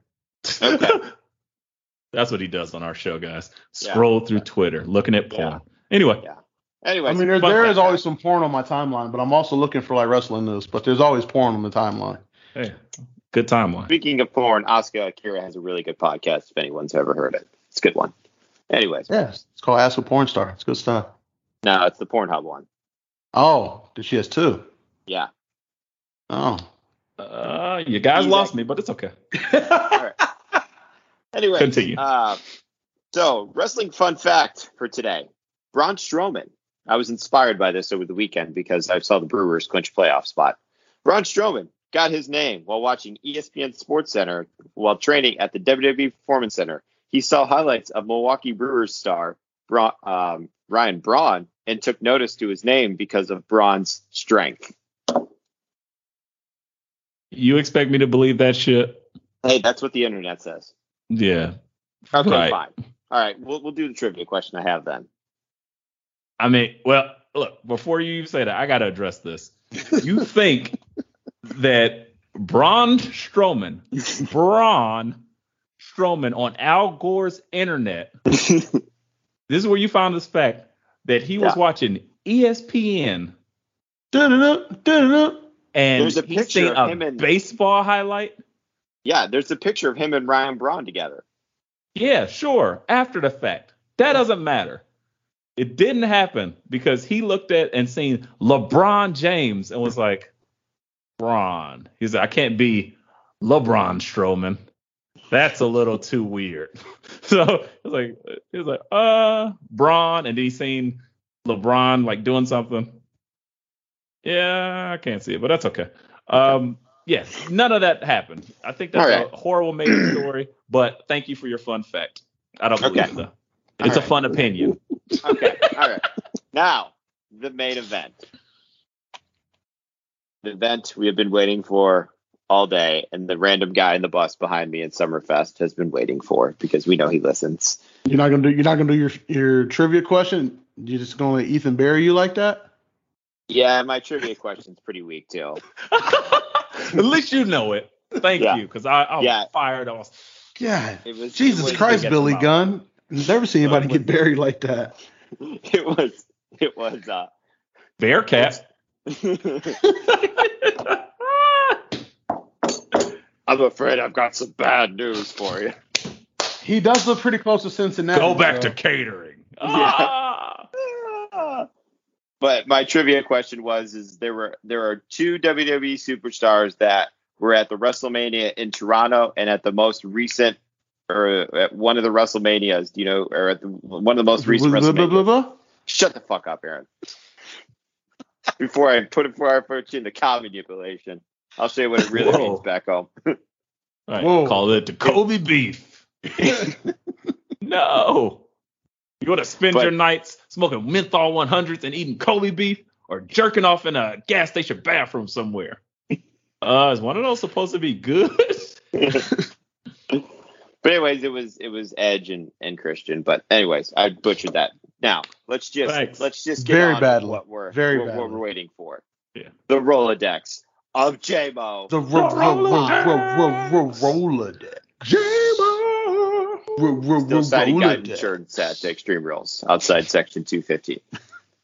Okay. That's what he does on our show, guys. Yeah. Scroll through Twitter, looking at porn. Anyway, Yeah. Anyway, I mean, there, fun there fact. is always some porn on my timeline, but I'm also looking for like wrestling news. But there's always porn on the timeline. hey, good timeline. speaking of porn, Asa Akira has a really good podcast. If anyone's ever heard it, it's a good one. Anyways, Yeah, it's called Ask a Porn Star. It's good stuff. no, it's the Pornhub one. Oh, did she has two? Yeah. Oh, Uh, you guys Easy. lost me, but it's okay. Anyway, Continue. Uh, so, wrestling fun fact for today: Braun Strowman. I was inspired by this over the weekend because I saw the Brewers clinch playoff spot. Braun Strowman got his name while watching ESPN Sports Center while training at the WWE Performance Center. He saw highlights of Milwaukee Brewers star Bra- um, Ryan Braun and took notice to his name because of Braun's strength. You expect me to believe that shit? Hey, that's what the internet says. Yeah. Okay, Right. fine. All right, we'll we'll do the trivia question I have then. I mean, well, look, before you even say that, I got to address this. You think that Braun Strowman, Braun Strowman on Al Gore's internet, this is where you found this fact that he was Yeah. watching ESPN Da-da-da, da-da-da. and There's a picture seen of a him and- baseball highlight. Yeah, there's a picture of him and Ryan Braun together. Yeah, sure. After the fact, that doesn't matter. It didn't happen because he looked at and seen LeBron James and was like, Braun. He's like, "I can't be LeBron Strowman. That's a little too weird." so it was like, he was like, "Uh, Braun," and then he seen LeBron like doing something. Yeah, I can't see it, but that's okay. Um, yes, none of that happened. I think that's All right. a horrible made story, but thank you for your fun fact. I don't believe Okay. it though. It's All a right. fun opinion. Okay, all right. Now, the main event. The event we have been waiting for all day, and the random guy in the bus behind me in Summerfest has been waiting for because we know he listens. You're not gonna do. You're not gonna do your your trivia question. You're just gonna let Ethan bury you like that? Yeah, my trivia question's pretty weak too. At least you know it. Thank Yeah. you, because I, I was Yeah. fired off. God, It was Jesus Christ, Billy. Gunn. Never seen anybody get buried like that. It was it was uh Bearcat. I'm afraid I've got some bad news for you. He does look pretty close to Cincinnati. Go back so- to catering. Yeah. Ah. But my trivia question was: Is there were there are two WWE superstars that were at the WrestleMania in Toronto and at the most recent, or at one of the WrestleManias, do you know, or at the, one of the most recent Blah, blah, blah, WrestleManias. blah, blah. Shut the fuck up, Aaron. before I put it before I put you in the cow manipulation, I'll show you what it really Whoa. means back home. All right, Whoa. call it the Kobe beef. no. You want to spend But- your nights smoking menthol 100s and eating Kobe beef or jerking off in a gas station bathroom somewhere? Uh, is one of those supposed to be good? But anyways, it was it was Edge and, and Christian. But anyways, I butchered that. Now let's just Thanks. let's just get Very on badly. with what we're Very what, what we're waiting for. Yeah. The Rolodex of J-Mo. The ro- ro- ro- ro- ro- ro- Rolodex. Ro- ro- ro- Still citing guidance Rolodex. insurance at Extreme Rules outside section 250.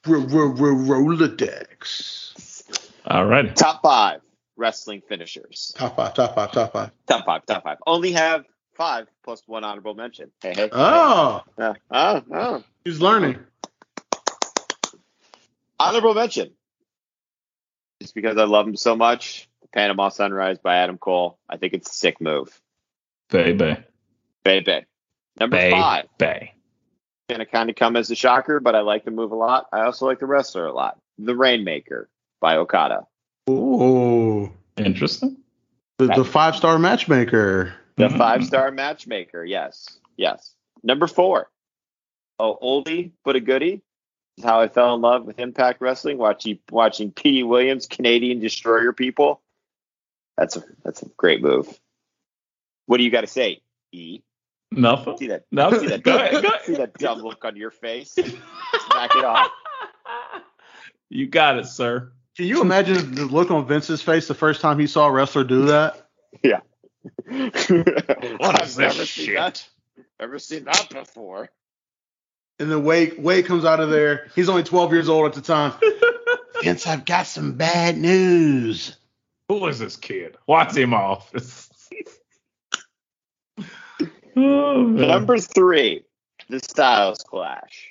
Ro- ro- ro- Rolodex. All right. Top five wrestling finishers. Top five, top five, top five. Top five, top five. Only have five plus one honorable mention. Hey, hey. Oh, Uh, oh, oh. he's learning. Honorable mention. Just because I love him so much. Panama Sunrise by Adam Cole. I think it's a sick move. Baby. Baby. Number Bay. five. Bay. Gonna kind of come as a shocker, but I like the move a lot. I also like the wrestler a lot. The Rainmaker by Okada. Ooh, Interesting. the, the five star matchmaker. The Mm. five star matchmaker. Yes. Yes. Number four. Oh, oldie but a goodie. This is how I fell in love with Impact Wrestling. Watching watching Petey Williams, Canadian Destroyer people. That's a that's a great move. What do you got to say, E? Nothing. See that? No, See that? go ahead, go ahead. See that dumb look on your face? Smack it off. You got it, sir. Can you imagine the look on Vince's face the first time he saw a wrestler do that? Yeah. what is this never seen shit? that. Never seen that before. And then Wade Wade comes out of there. He's only 12 years old at the time. Vince, I've got some bad news. Who is this kid? Watch him off. Oh. Number three, the Styles Clash.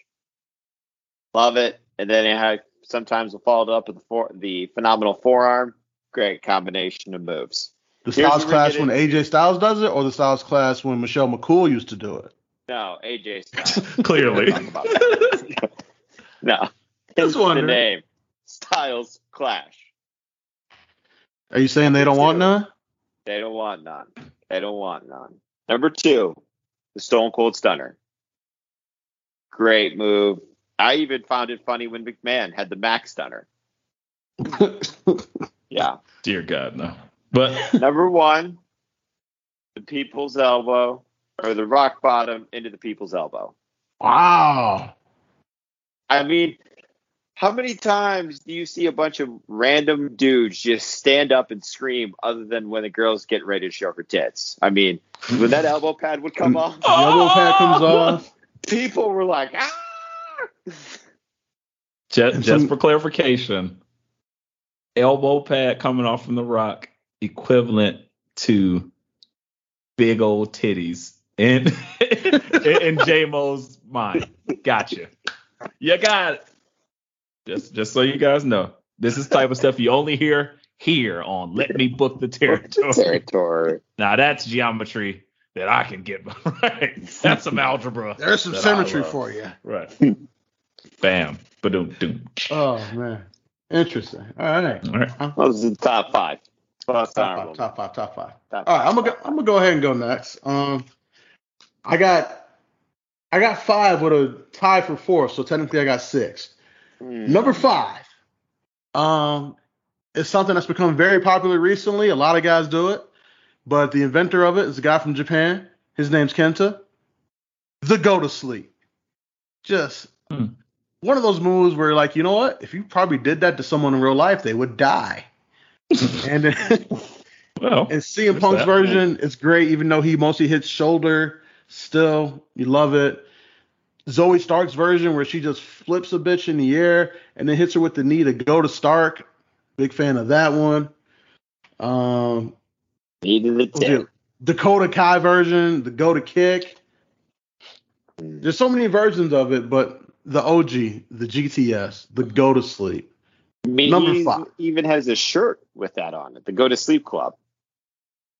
Love it. And then it had sometimes will follow up with the, for, the phenomenal forearm. Great combination of moves. The Here's Styles where we class get when AJ Styles does it, or the Styles class when Michelle McCool used to do it? No, AJ Styles. Clearly. Talk about that. no. Just Hence the name. Styles Clash. Are you saying they don't want none? They don't want none. They don't want none. Number two, the Stone Cold Stunner. Great move. I even found it funny when McMahon had the Max Stunner. Yeah. Dear God, no. But Number one, the People's Elbow, or the Rock Bottom into the People's Elbow. Wow. I mean, how many times do you see a bunch of random dudes just stand up and scream other than when the girl's getting ready to show her tits? I mean, when that elbow pad would come off, The elbow pad comes off. people were like, ah! just, just for clarification, elbow pad coming off from the rock equivalent to big old titties in in, in J-Mo's mind. Gotcha. You got it. Just just so you guys know, this is type of stuff you only hear here on Let Me Book the Territory. Territory. Now that's geometry that I can get right. That's some algebra. There's some symmetry for you. Right. Bam. Ba-doom, doom. Oh man, interesting. All right, All right. Those are the top five. Top five, top five, top five. Top All right. I'm gonna go, I'm gonna go ahead and go next. Um, I got I got five with a tie for four, so technically I got six. Hmm. Number five, um, is something that's become very popular recently. A lot of guys do it, but the inventor of it is a guy from Japan. His name's Kenta. The go to sleep. Just Hmm. one of those moves where, like, you know what? If you probably did that to someone in real life, they would die. and Well, and CM Punk's that. version is great, even though he mostly hits shoulder. Still, you love it. Zoey Stark's version, where she just flips a bitch in the air and then hits her with the knee to go to Stark. Big fan of that one. Um, it? Dakota Kai version, the go to kick. Hmm. There's so many versions of it, but the OG, the GTS, the go to sleep. Mean, Number five. even has a shirt with that on it. The Go to Sleep Club.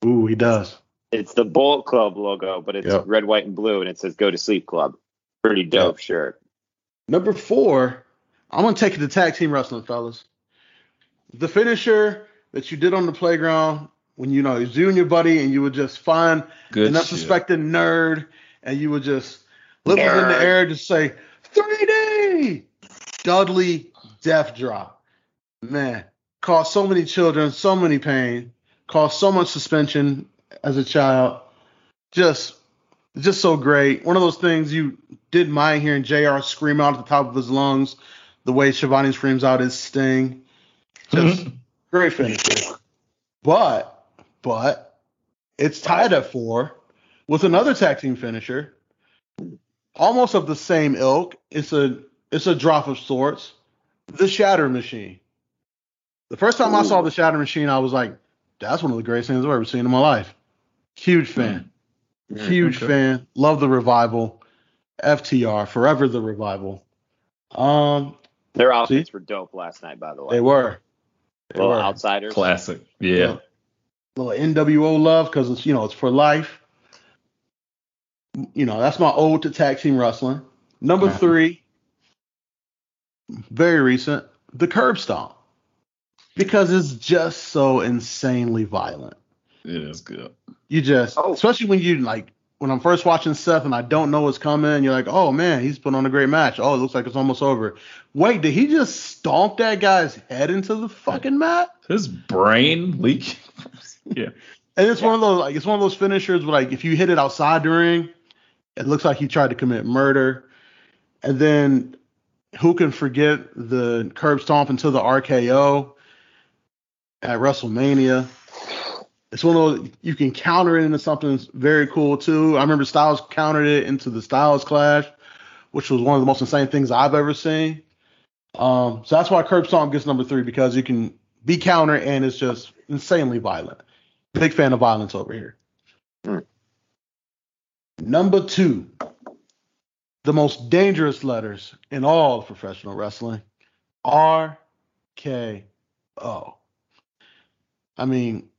Ooh, he does. It's the Bullet Club logo, but it's Yep. red, white, and blue, and it says Go to Sleep Club. Pretty dope shirt. Number four, I'm gonna take it to tag team wrestling, fellas. The finisher that you did on the playground when you know it was you and your buddy, and you would just find good an unsuspecting nerd, and you would just lift it in the air, to say 3D Dudley Death Drop. Man, caused so many children so many pain, caused so much suspension as a child. Just, just so great. One of those things you didn't mind hearing Jr. scream out at the top of his lungs, the way Shivani screams out his sting. Just great finisher. But, but it's tied at four with another tag team finisher, almost of the same ilk. It's a it's a drop of sorts. The Shatter Machine. The first time I saw the Shatter Machine, I was like, that's one of the greatest things I've ever seen in my life. Huge fan. Mm. Huge Okay. fan. Love the revival. FTR, forever the revival. Um, Their outfits were dope last night, by the way. they were. They Little were. outsiders. Classic. Yeah. little NWO love because it's you know it's for life. You know that's my ode to tag team wrestling. Number Right. three, very recent, the curb stomp, because it's just so insanely violent. It is good. You just, Oh. especially when you like when I'm first watching Seth and I don't know what's coming, you're like, oh man, he's put on a great match. Oh, it looks like it's almost over. Wait, did he just stomp that guy's head into the fucking mat? His brain leak. yeah. And it's one of those like it's one of those finishers where like if you hit it outside the ring, it looks like he tried to commit murder. And then who can forget the curb stomp into the RKO at WrestleMania? It's one of those you can counter it into something very cool too. I remember Styles countered it into the Styles Clash, which was one of the most insane things I've ever seen. Um, so that's why curb stomp gets number three because you can be counter and it's just insanely violent. Big fan of violence over here. Hmm. Number two, the most dangerous letters in all of professional wrestling, R K O. I mean,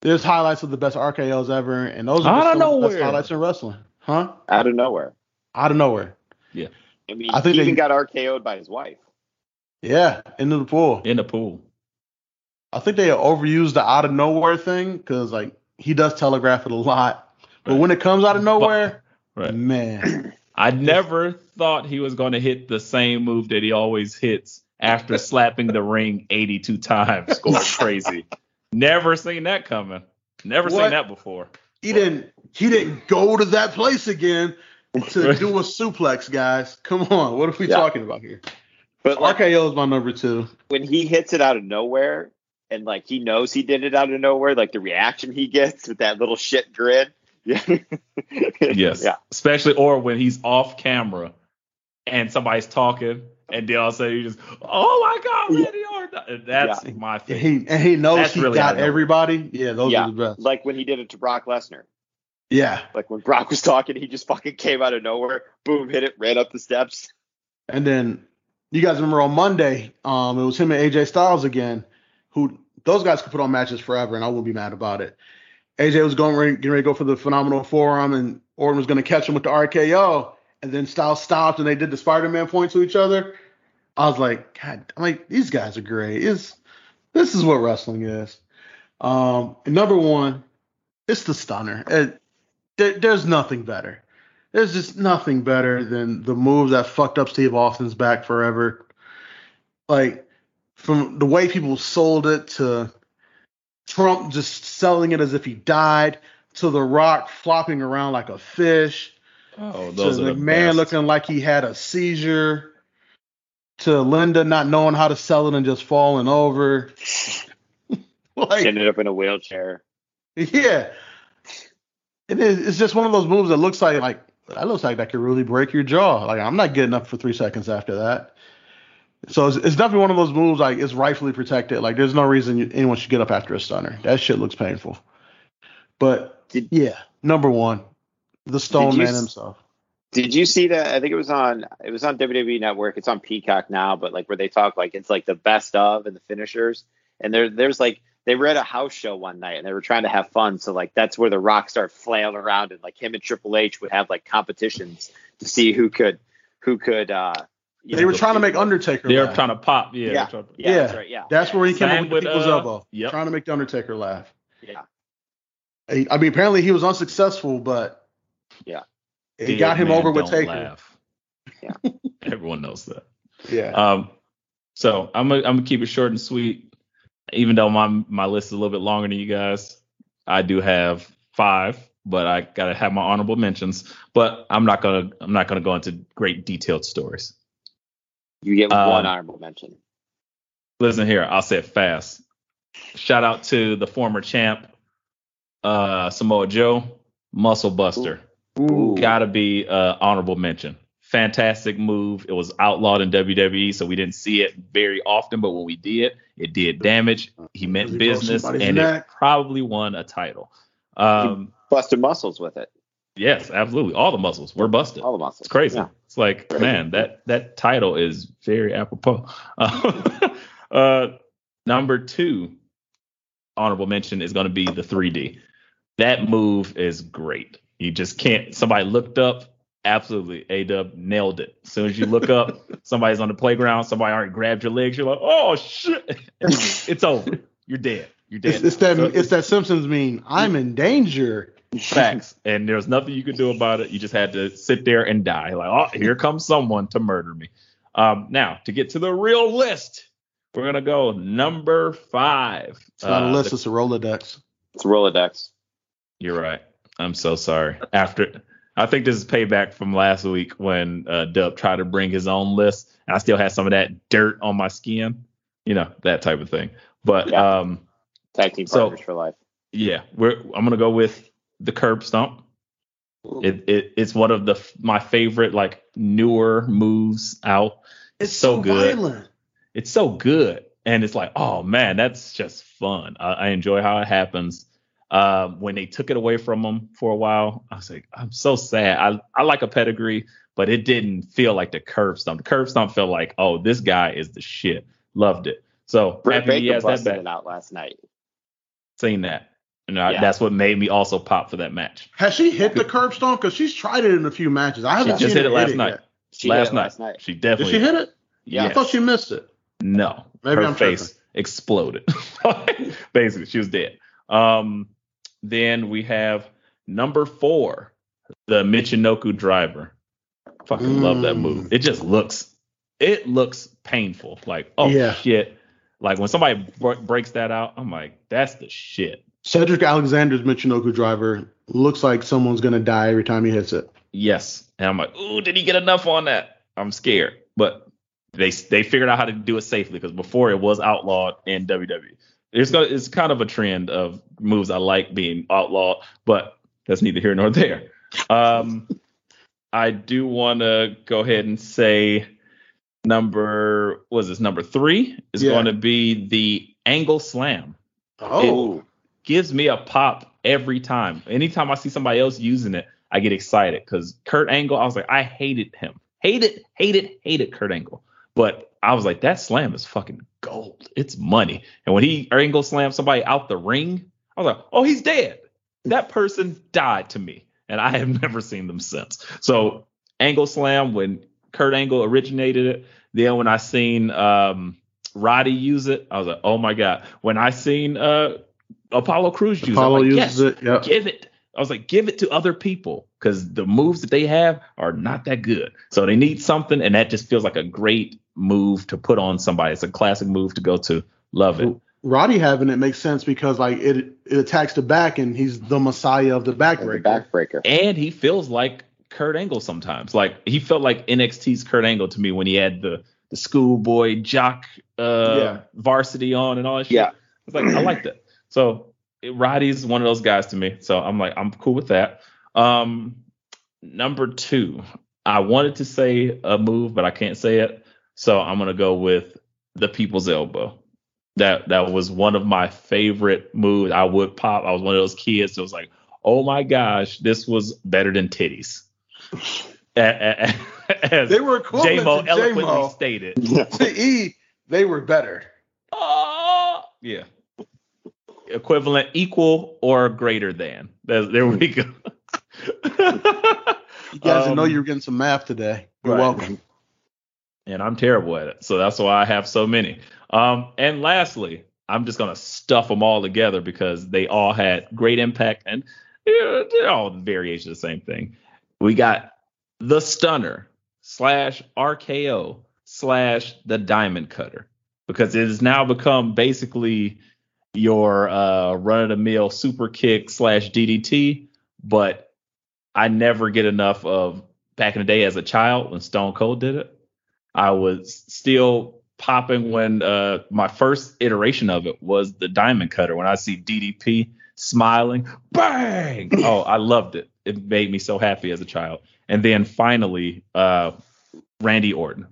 there's highlights of the best RKOs ever, and those are Out of some best nowhere. highlights in wrestling, huh? Out of nowhere. Out of nowhere. Yeah. I mean, I think he they- even got RKO'd by his wife. Yeah, into the pool. In the pool. I think they overused the out of nowhere thing because like he does telegraph it a lot, but when it comes out of nowhere, Right. man, I never thought he was going to hit the same move that he always hits after slapping the ring 82 times, going crazy. Never seen that coming. Never What? seen that before. he didn't he didn't go to that place again to do a suplex, guys. Come on, what are we Yeah. talking about here? But like, RKO is my number two. when he hits it out of nowhere, and like he knows he did it out of nowhere, like the reaction he gets with that little shit grin. Yeah. Yes. Yeah. Especially or when he's off camera and somebody's talking and then all of a sudden you just, oh my God, Randy Orton. That's my thing. he and he knows That's he really got everybody. Yeah, those Yeah. are the best. Like when he did it to Brock Lesnar. Yeah, Like when Brock was talking, he just fucking came out of nowhere, boom, hit it, ran up the steps. and then you guys remember on Monday, um, it was him and AJ Styles again. Who those guys could put on matches forever, and I wouldn't be mad about it. AJ was going ready, getting ready to go for the phenomenal forearm, and Orton was going to catch him with the RKO, and then Styles stopped, and they did the Spider-Man point to each other. I was like, God, I'm like these guys are great. Is this is what wrestling is? Um, number one, it's the stunner. It, there, there's nothing better. There's just nothing better than the move that fucked up Steve Austin's back forever. Like from the way people sold it to Trump just selling it as if he died to The Rock flopping around like a fish Oh, to those are the McMahon best. looking like he had a seizure to Linda not knowing how to sell it and just falling over. like Ended up in a wheelchair. yeah. It is it's just one of those moves that looks like like that looks like that could really break your jaw. Like I'm not getting up for three seconds after that. So it's, it's definitely one of those moves like it's rightfully protected. Like there's no reason you, anyone should get up after a stunner. That shit looks painful. But Did- yeah, number one, the Stone Did Man s- himself. Did you see that? I think it was on it was on WWE Network. It's on Peacock now, but like where they talk like it's like the best of and the finishers. And there there's like they were at a house show one night and they were trying to have fun. So like that's where the Rock started flailing around and like him and Triple H would have like competitions to see who could who could uh you They know, were trying to make Undertaker. They were trying to pop. Yeah. Yeah. to- Yeah, Yeah. that's right. Yeah. That's where he came Same up with the with, people's uh, elbow, yep. trying to make the Undertaker laugh. Yeah. I I mean, apparently he was unsuccessful, but Yeah. it Dead got him over with don't Taker. laugh. Yeah. Everyone knows that. Yeah. Um, so I'm gonna, I'm gonna keep it short and sweet. Even though my my list is a little bit longer than you guys, I do have five, but I gotta have my honorable mentions. But I'm not gonna I'm not gonna go into great detailed stories. You get Um, one honorable mention. Listen here, I'll say it fast. Shout out to the former champ, uh, Samoa Joe, Muscle Buster. Ooh. Gotta be uh, honorable mention. fantastic move. It was outlawed in WWE, so we didn't see it very often, but when we did, it did damage. He meant Really broke business, and neck. it probably won a title. Um, Busted muscles with it. yes, absolutely. All the muscles were busted. All the muscles. It's crazy. Yeah. It's like, man, that that title is very apropos. Uh, uh, number two honorable mention is going to be the 3D. That move is great. You just can't. Somebody looked up. Absolutely, A Dub nailed it. As soon as you look up, somebody's on the playground. Somebody already grabbed your legs. You're like, oh shit, it's over. You're dead. You're dead. It's, it's that So- it's that Simpsons mean. I'm in danger. Facts. And there's nothing you could do about it. You just had to sit there and die. Like, oh, here comes someone to murder me. Um, now, to get to the real list, we're gonna go number five. It's not a Uh, list. the- It's a Rolodex. It's Rolodex. you're right. I'm so sorry. After I think this is payback from last week when uh, Dub tried to bring his own list, and I still had some of that dirt on my skin. You know that type of thing. But Yeah. um, Tag team So- partners for life. yeah, we're I'm gonna go with the curb stomp. It, it it's one of the my favorite like newer moves out. It's so so, good. violent. It's so good, and it's like, oh man, that's just fun. I, I enjoy how it happens. Um, when they took it away from him for a while, I was like, I'm so sad. I I like a pedigree, but it didn't feel like the curb stomp. The curb stomp felt like, oh, this guy is the shit. Loved it. So Britt happy he Baker has that back. it out last night. Seen that, and I, Yeah. that's what made me also pop for that match. Has she hit the curb stomp? Because she's tried it in a few matches. I haven't just seen hit it last hit night. yet. She last hit it night. last night. She Did definitely. she hit it? Yeah. I thought she missed it. No, Maybe her I'm face exploded. Basically, she was dead. Um, then we have number four, the Michinoku driver. Fucking love that Mm. move. It just looks, it looks painful. Like, oh Yeah. shit. Like when somebody br- breaks that out, I'm like, that's the shit. Cedric Alexander's Michinoku driver looks like someone's gonna die every time he hits it. Yes. And I'm like, ooh, did he get enough on that? I'm scared. But they they figured out how to do it safely because before it was outlawed in WWE. It's gonna it's kind of a trend of moves I like being outlawed, but that's neither here nor there. Um I do want to go ahead and say number was this number three is Yeah. going to be the angle slam Oh, gives me a pop every time. Anytime I see somebody else using it, I get excited because Kurt Angle, I was like, I hated him. Hated, hated, hated Kurt Angle. But I was like, that slam is fucking gold. It's money. And when he Angle slammed somebody out the ring, I was like, oh, he's dead. That person died to me. And I have never seen them since. So Angle slam, when Kurt Angle originated it, then when I seen um Roddy use it, I was like, oh my God. When I seen uh Apollo Crews use Apollo it, like, uses yes, it. Yep. give it. I was like, give it to other people because the moves that they have are not that good. So they need something, and that just feels like a great move to put on somebody. It's a classic move to go to. Love it. Roddy having it makes sense because like it it attacks the back and he's the messiah of the The backbreaker. backbreaker. And he feels like Kurt Angle sometimes. Like he felt like NXT's Kurt Angle to me when he had the the schoolboy jock uh Yeah. varsity on and all that shit. Yeah. It's like I like that. So it- Roddy's one of those guys to me. So I'm like I'm cool with that. Um number 2. I wanted to say a move but I can't say it. So I'm going to go with the people's elbow. That that was one of my favorite moves. I would pop. I was one of those kids that was like, "Oh my gosh, this was better than titties." As They were equivalent J-Mo to eloquently J-Mo. stated. To E, they were better. Oh, yeah. Equivalent, equal, or greater than. There, there we go. You guys didn't know Um, you were getting some math today. You're right. welcome. And I'm terrible at it. So that's why I have so many. Um, and lastly, I'm just gonna stuff them all together because they all had great impact and they're all variations of the same thing. We got the stunner slash RKO slash the diamond cutter because it has now become basically your uh, run of the mill super kick slash DDT, but I never get enough of back in the day as a child when Stone Cold did it. I was still popping when uh, my first iteration of it was the diamond cutter. When I see DDP smiling, bang! Oh, I loved it. it made me so happy as a child. And then finally, uh, Randy Orton.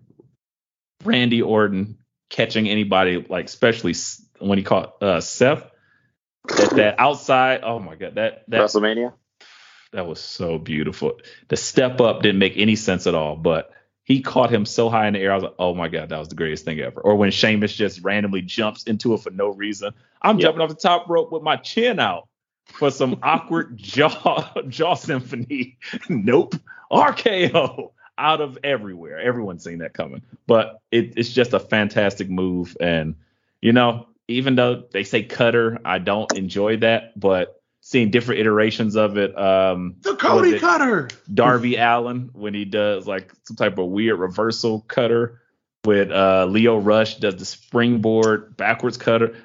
Randy Orton catching anybody, like especially when he caught uh, Seth at that outside. Oh my god, that that WrestleMania. That was so beautiful. The step up didn't make any sense at all, but he caught him so high in the air. I was like, oh my god, that was the greatest thing ever. Or when Sheamus just randomly jumps into it for no reason. I'm yep. jumping off the top rope with my chin out for some awkward jaw jaw symphony. nope. RKO out of everywhere. Everyone's seen that coming. But it, it's just a fantastic move. And, you know, even though they say cutter, I don't enjoy that. But seeing different iterations of it. Um, the Cody cutter. Darby Allin, when he does like some type of weird reversal cutter with uh, Lio Rush does the springboard backwards cutter.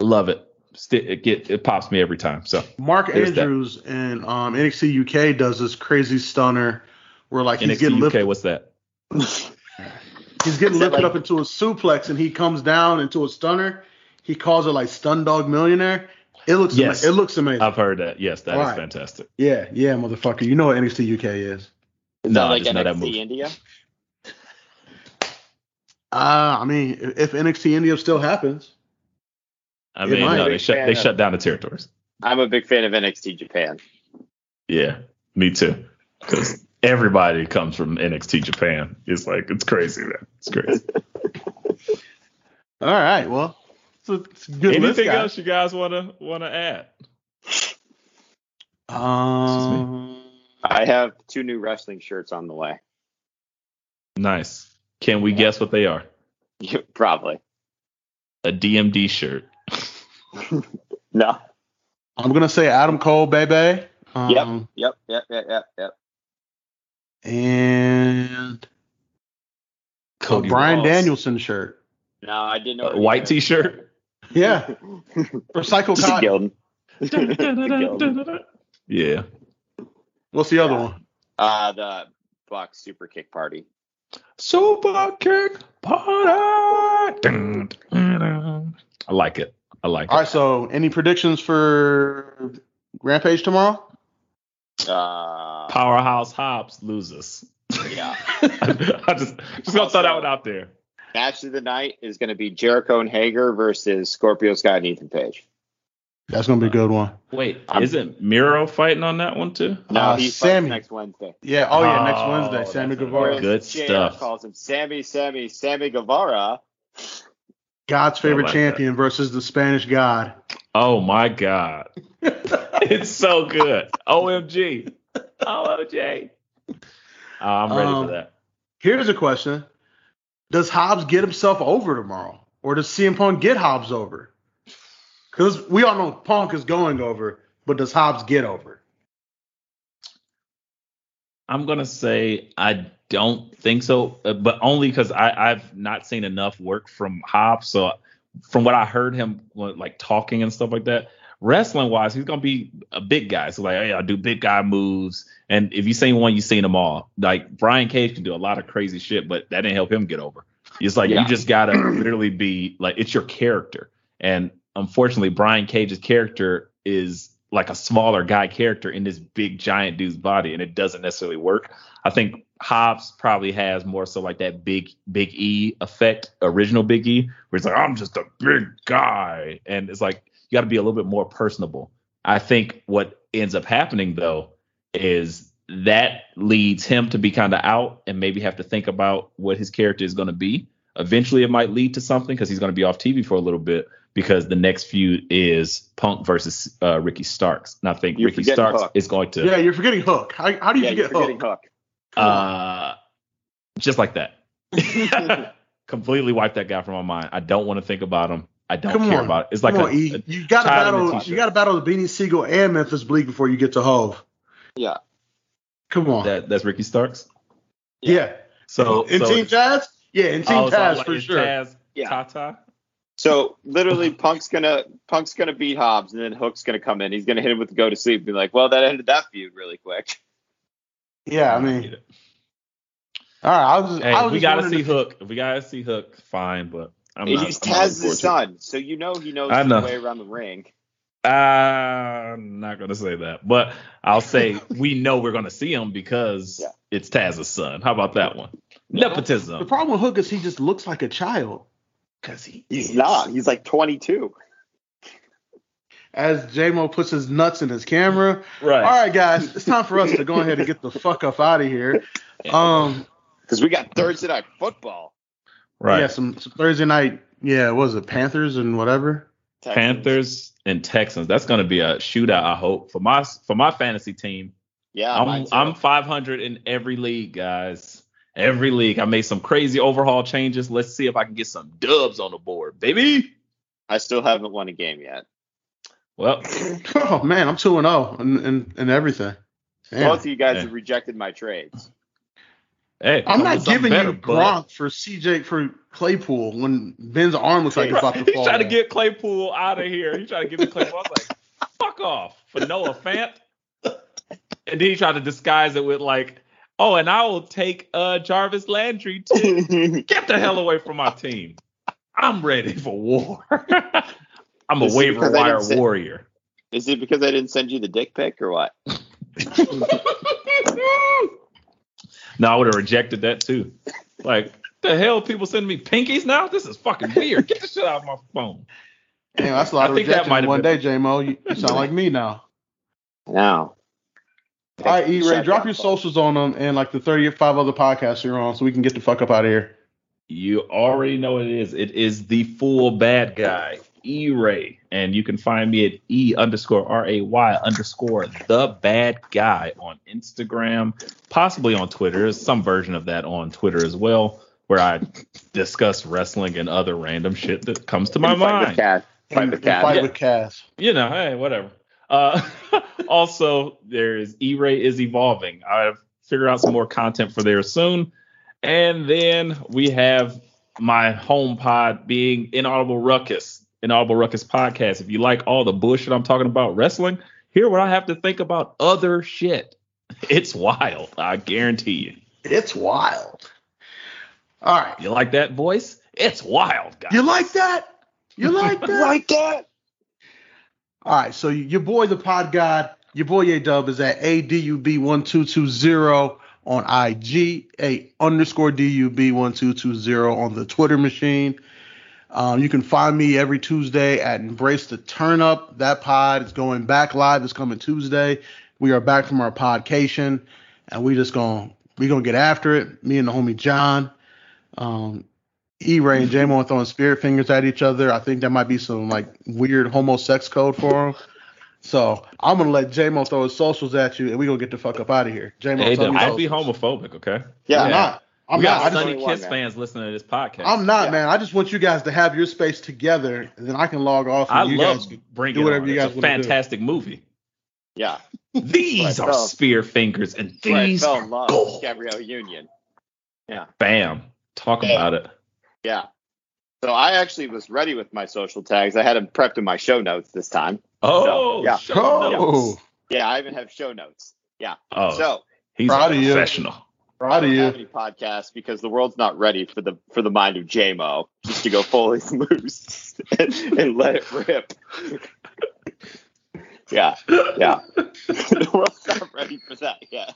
Love it. It, get, it pops me every time. So Mark Andrews that. and um, NXT UK does this crazy stunner where like he's NXT getting lifted. UK, what's that? he's getting lifted like, up into a suplex and he comes down into a stunner. He calls it like Stundog Millionaire. It looks yes. Ama- it looks amazing. I've heard that. Yes, that All is right. fantastic. Yeah, yeah, motherfucker. You know what NXT UK is? Is no, that like NXT India? Uh, I mean, if NXT India still happens. I mean, no, they shut they of, shut down the territories. I'm a big fan of NXT Japan. Yeah, me too. Because everybody comes from NXT Japan. It's like it's crazy, man. It's crazy. All right, well, it's a, it's a good Anything else you guys wanna wanna add? Um, I have two new wrestling shirts on the way. Nice. Can we yeah. guess what they are? Probably. A DMD shirt. no. I'm gonna say Adam Cole, baby. Um, yep. Yep. Yep. Yep. Yep. And Cody Bryan Ross. Danielson shirt. No, I didn't know. A white T-shirt. Yeah. Recycle cotton. yeah. What's the other one? Uh, the Buck Super Kick Party. Super Kick Party. I like it. I like All it. All right. So, any predictions for Rampage tomorrow? Uh, Powerhouse Hobbs loses. Yeah. I just just gonna throw that one out there. Match of the night is gonna be Jericho and Hager versus Scorpio Sky and Ethan Page. That's gonna be a good one. Wait, I'm, isn't Miro fighting on that one too? No, uh, he's Sammy next Wednesday. Yeah. Oh yeah, next Wednesday. Sammy Guevara. Good stuff. Calls him Sammy, Sammy, Sammy Guevara. God's favorite like champion that. versus the Spanish God. Oh my God. it's so good. OMG. OMG. Oh, I'm ready um, for that. Here's a question. Does Hobbs get himself over tomorrow? Or does CM Punk get Hobbs over? Because we all know Punk is going over, but does Hobbs get over? I'm gonna say I don't think so, uh, but only because I've not seen enough work from Hobbs. So from what I heard him like talking and stuff like that, wrestling wise, he's gonna be a big guy. So like, hey, I do big guy moves. And if you seen one, you've seen them all. Like Brian Cage can do a lot of crazy shit, but that didn't help him get over. It's like yeah. you just gotta literally be like it's your character. And unfortunately, Brian Cage's character is like a smaller guy character in this big giant dude's body, and it doesn't necessarily work. I think Hobbs probably has more so like that big big E effect, original Big E, where it's like I'm just a big guy, and it's like you got to be a little bit more personable. I think what ends up happening though is that leads him to be kind of out and maybe have to think about what his character is going to be. Eventually, it might lead to something because he's going to be off TV for a little bit because the next feud is Punk versus uh, Ricky Starks. And I think you're Ricky Starks Hook. is going to. Yeah, you're forgetting Hook. How, how do you yeah, forget Hook? Hook? Uh, just like that. Completely wipe that guy from my mind. I don't want to think about him. I don't Come care on. about it. It's like Come a, on, e. you got to battle. You got to battle the Beanie Sigel and Memphis Bleek before you get to Hov. Yeah. Come on. That, that's Ricky Starks. Yeah. yeah. So in so, Team Taz. Yeah, in Team oh, Taz so for sure. Taz, yeah. Tata. So literally, Punk's gonna Punk's gonna beat Hobbs, and then Hook's gonna come in. He's gonna hit him with the go to sleep, and be like, "Well, that ended that feud really quick." Yeah, I mean, all right. I was. Hey, I was we gotta see if, Hook. If we gotta see Hook, fine, but I'm he's Taz's son, so you know he knows I know. his way around the ring. I'm not gonna say that, but I'll say we know we're gonna see him because Yeah. it's Taz's son. How about that one? The Nepotism. The problem with Hook is he just looks like a child. Because he He's is. not. He's like 22. As J-Mo puts his nuts in his camera. right. All right, guys, it's time for us to go ahead and get the fuck up out of here. Um, Because we got Thursday night football. Right. yeah, some, some Thursday night. Yeah, what was it Panthers and whatever? Texans. Panthers and Texans. That's gonna be a shootout. I hope for my for my fantasy team. Yeah, I'm. I'm 500 in every league, guys. Every league. I made some crazy overhaul changes. Let's see if I can get some dubs on the board, baby. I still haven't won a game yet. Well, Oh man, I'm two and oh zero and and and everything. Damn. Both of you guys Yeah. have rejected my trades. Hey, I'm come not giving better, you bud. Gronk for CJ for Claypool when Ben's arm looks like it's about to He fall. tried to get Claypool out of here. He tried to get me Claypool. I was like, fuck off for Noah Fant. And then he tried to disguise it with like, oh, and I will take uh Jarvis Landry too. Get the hell away from my team. I'm ready for war. I'm a Is waiver wire didn't warrior. Is it because I didn't send you the dick pic or what? No, I would have rejected that too. Like, the hell, people sending me pinkies now? This is fucking weird. Get the shit out of my phone. Damn, that's a lot I of think that might in one been- day, J Mo. You, you sound like me now. Now. All right, E Ray, drop your folks. socials on them and like the 35 other podcasts you're on so we can get the fuck up out of here. You already know what it is. It is the full bad guy, E Ray. And you can find me at E underscore R A Y underscore the bad guy on Instagram, possibly on Twitter. There's some version of that on Twitter as well, where I discuss wrestling and other random shit that comes to my And fight with mind. Cass. Fight And- with and Cass. Fight Yeah. with Cass. you know, hey, whatever. Uh, also, there's E-Ray is evolving. I've figured out some more content for there soon. And then we have my home pod being Inaudible Ruckus, Inaudible Ruckus podcast. If you like all the bullshit I'm talking about wrestling, hear what I have to think about other shit. It's wild. I guarantee you. It's wild. All right. You like that voice? It's wild, guys. You like that? You like that? You like that? All right, so your boy, the Pod God, your boy A Dub is at ADUB1220 on IG, A underscore DUB1220 on the Twitter machine. Um, you can find me every Tuesday at Embrace the Turn Up. That pod is going back live this coming Tuesday. We are back from our podcation, and we just gonna we gonna get after it. Me and the homie John, um, E Ray and J Mo are throwing spirit fingers at each other. I think that might be some like weird homo sex code for them. So I'm gonna let J Mo throw his socials at you, and we gonna get the fuck up out of here. J Mo, Hey, tell me don't be homophobic, okay? Yeah. I'm not. I'm we not. got I just, Sonny only Kiss man. fans listening to this podcast. I'm not, Yeah. man. I just want you guys to have your space together, and then I can log off. And I you love guys can Bring do It whatever On. you It's guys a wanna do. fantastic movie. Yeah. These Right, are so- spear fingers, and That's why I fell are in love gold. with Gabrielle Union. Yeah. Bam. Talk Yeah. about it. Yeah. So I actually was ready with my social tags. I had them prepped in my show notes this time. Oh, yeah. show Oh, notes. Yeah, I even have show notes. Yeah. Oh, So he's proud a of you. professional. Proud I of don't you. have any podcasts because the world's not ready for the for the mind of JMO just to go fully loose and, and let it rip. yeah, yeah. the world's not ready for that yet.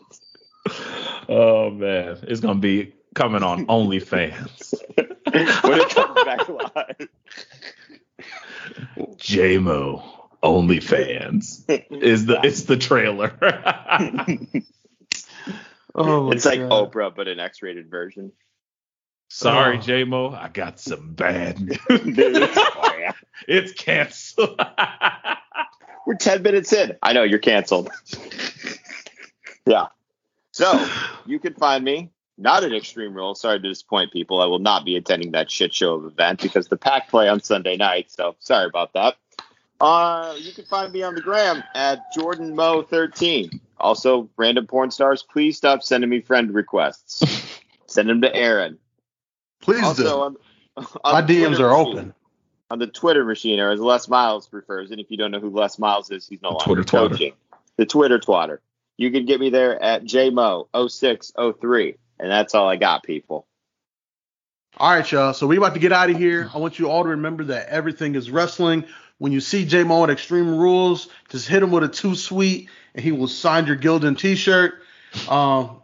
Oh man, it's gonna be coming on OnlyFans. when it comes back live. JMO OnlyFans is the it's the trailer. Oh, my It's like oh, God. Oprah, but an X-rated version. Sorry, Oh. JMO, I got some bad news. It's canceled. We're 10 minutes in. I know you're canceled. yeah. So you can find me not at Extreme Rules. Sorry to disappoint people. I will not be attending that shit show of event because the pack play on Sunday night. So sorry about that. Uh, you can find me on the gram at Jordan Mo 13. Also, random porn stars, please stop sending me friend requests. Send them to Aaron. Please also, do. on, on My DMs Twitter are machine- open. on the Twitter machine, or as Les Miles prefers. And if you don't know who Les Miles is, he's no longer Twitter twatter. coaching. The Twitter twatter. You can get me there at jmo0603. And that's all I got, people. All right, y'all. So we about to get out of here. I want you all to remember that everything is wrestling. When you see J Mo at Extreme Rules, just hit him with a two sweet, and he will sign your Gildan T-shirt. Um,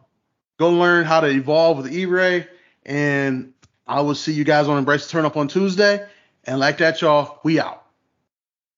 go learn how to evolve with E-Ray, and I will see you guys on Embrace Turn Up on Tuesday. And like that, y'all, we out.